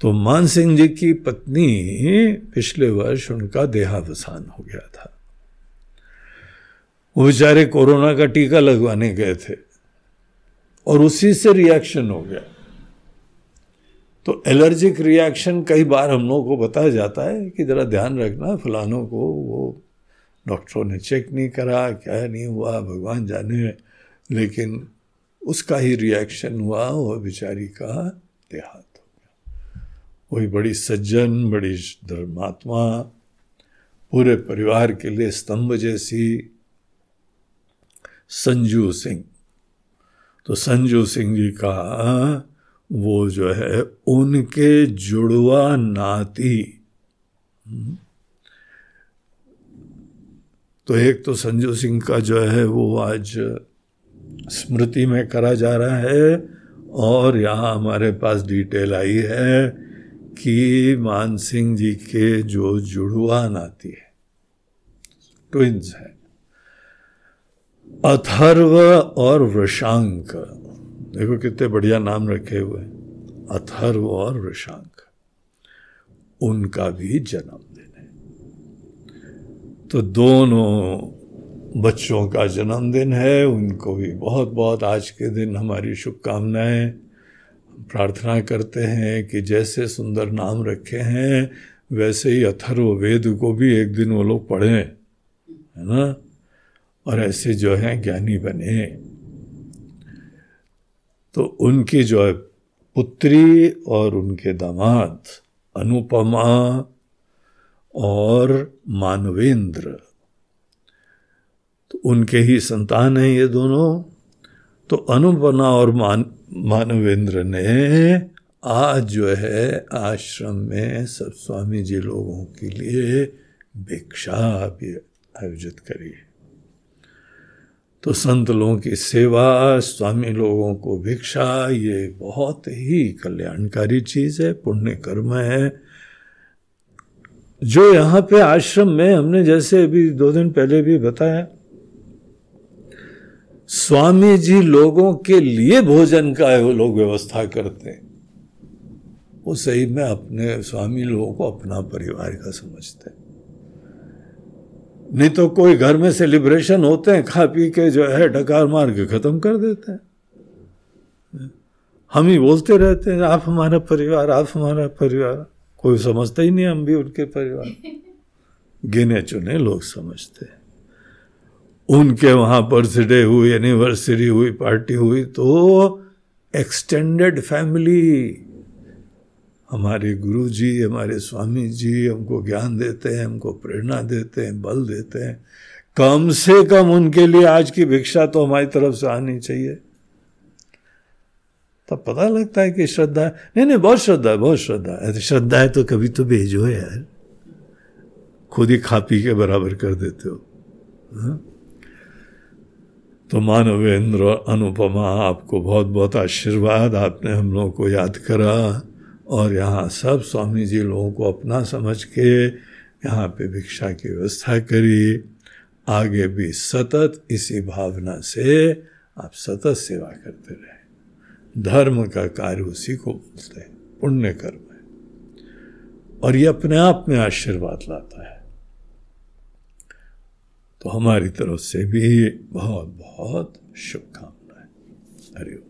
तो मान सिंह जी की पत्नी पिछले वर्ष उनका देहावसान हो गया था। वो बेचारे कोरोना का टीका लगवाने गए थे और उसी से रिएक्शन हो गया। तो एलर्जिक रिएक्शन कई बार हम लोगों को बताया जाता है कि ज़रा ध्यान रखना, फलानों को वो डॉक्टरों ने चेक नहीं करा, क्या नहीं हुआ, भगवान जाने, लेकिन उसका ही रिएक्शन हुआ वो बेचारी का देहात वही बड़ी सज्जन, बड़ी धर्मात्मा, पूरे परिवार के लिए स्तंभ जैसी संजू सिंह। तो संजू सिंह जी का, वो जो है, उनके जुड़वा नाती। तो एक तो संजू सिंह का जो है, वो आज स्मृति में करा जा रहा है और यहाँ हमारे पास डिटेल आई है कि मान सिंह जी के जो जुड़वा नाती है ट्विंस है। अथर्व और वृषांक, देखो कितने बढ़िया नाम रखे हुए अथर्व और वृषांक, उनका भी जन्मदिन है। तो दोनों बच्चों का जन्मदिन है, उनको भी बहुत बहुत आज के दिन हमारी शुभकामनाएँ। प्रार्थना करते हैं कि जैसे सुंदर नाम रखे हैं, वैसे ही अथर्व वेद को भी एक दिन वो लोग पढ़ें, है ना? और ऐसे जो है ज्ञानी बने। तो उनकी जो है पुत्री और उनके दामाद, अनुपमा और मानवेंद्र तो उनके ही संतान हैं ये दोनों। तो अनुपना और मान, मानवेंद्र ने आज जो है आश्रम में सब स्वामी जी लोगों के लिए भिक्षा भी आयोजित करी तो संत लोगों की सेवा, स्वामी लोगों को भिक्षा, ये बहुत ही कल्याणकारी चीज़ है, पुण्य कर्म है। जो यहाँ पे आश्रम में हमने जैसे अभी दो दिन पहले भी बताया स्वामी जी लोगों के लिए भोजन का लोग व्यवस्था करते हैं। वो सही में अपने स्वामी लोगों को अपना परिवार का समझते हैं। नहीं तो कोई घर में सेलिब्रेशन होते हैं, खा पी के जो है डकार मार के खत्म कर देते हैं। हम ही बोलते रहते हैं, आप हमारा परिवार, आप हमारा परिवार। कोई समझता ही नहीं हम भी उनके परिवार। गिने चुने लोग समझते हैं। उनके वहाँ बर्थडे हुई एनिवर्सरी हुई पार्टी हुई तो एक्सटेंडेड फैमिली हमारे गुरु जी हमारे स्वामी जी हमको ज्ञान देते हैं, हमको प्रेरणा देते हैं, बल देते हैं। कम से कम उनके लिए आज की भिक्षा तो हमारी तरफ़ से आनी चाहिए। तब पता लगता है कि श्रद्धा, नहीं नहीं, बहुत श्रद्धा है बहुत श्रद्धा। है श्रद्धा है तो कभी तो भेजो यार। खुद ही खा पी के बराबर कर देते हो। हा? तो मानवेंद्र अनुपमा, आपको बहुत बहुत आशीर्वाद आपने हम लोगों को याद करा और यहाँ सब स्वामी जी लोगों को अपना समझ के यहाँ पे भिक्षा की व्यवस्था करी। आगे भी सतत इसी भावना से आप सतत सेवा करते रहे। धर्म का कार्य उसी को बोलते हैं, पुण्य कर्म है। और ये अपने आप में आशीर्वाद लाता है। तो हमारी तरफ़ से भी बहुत बहुत शुभकामनाएँ। हरिओम।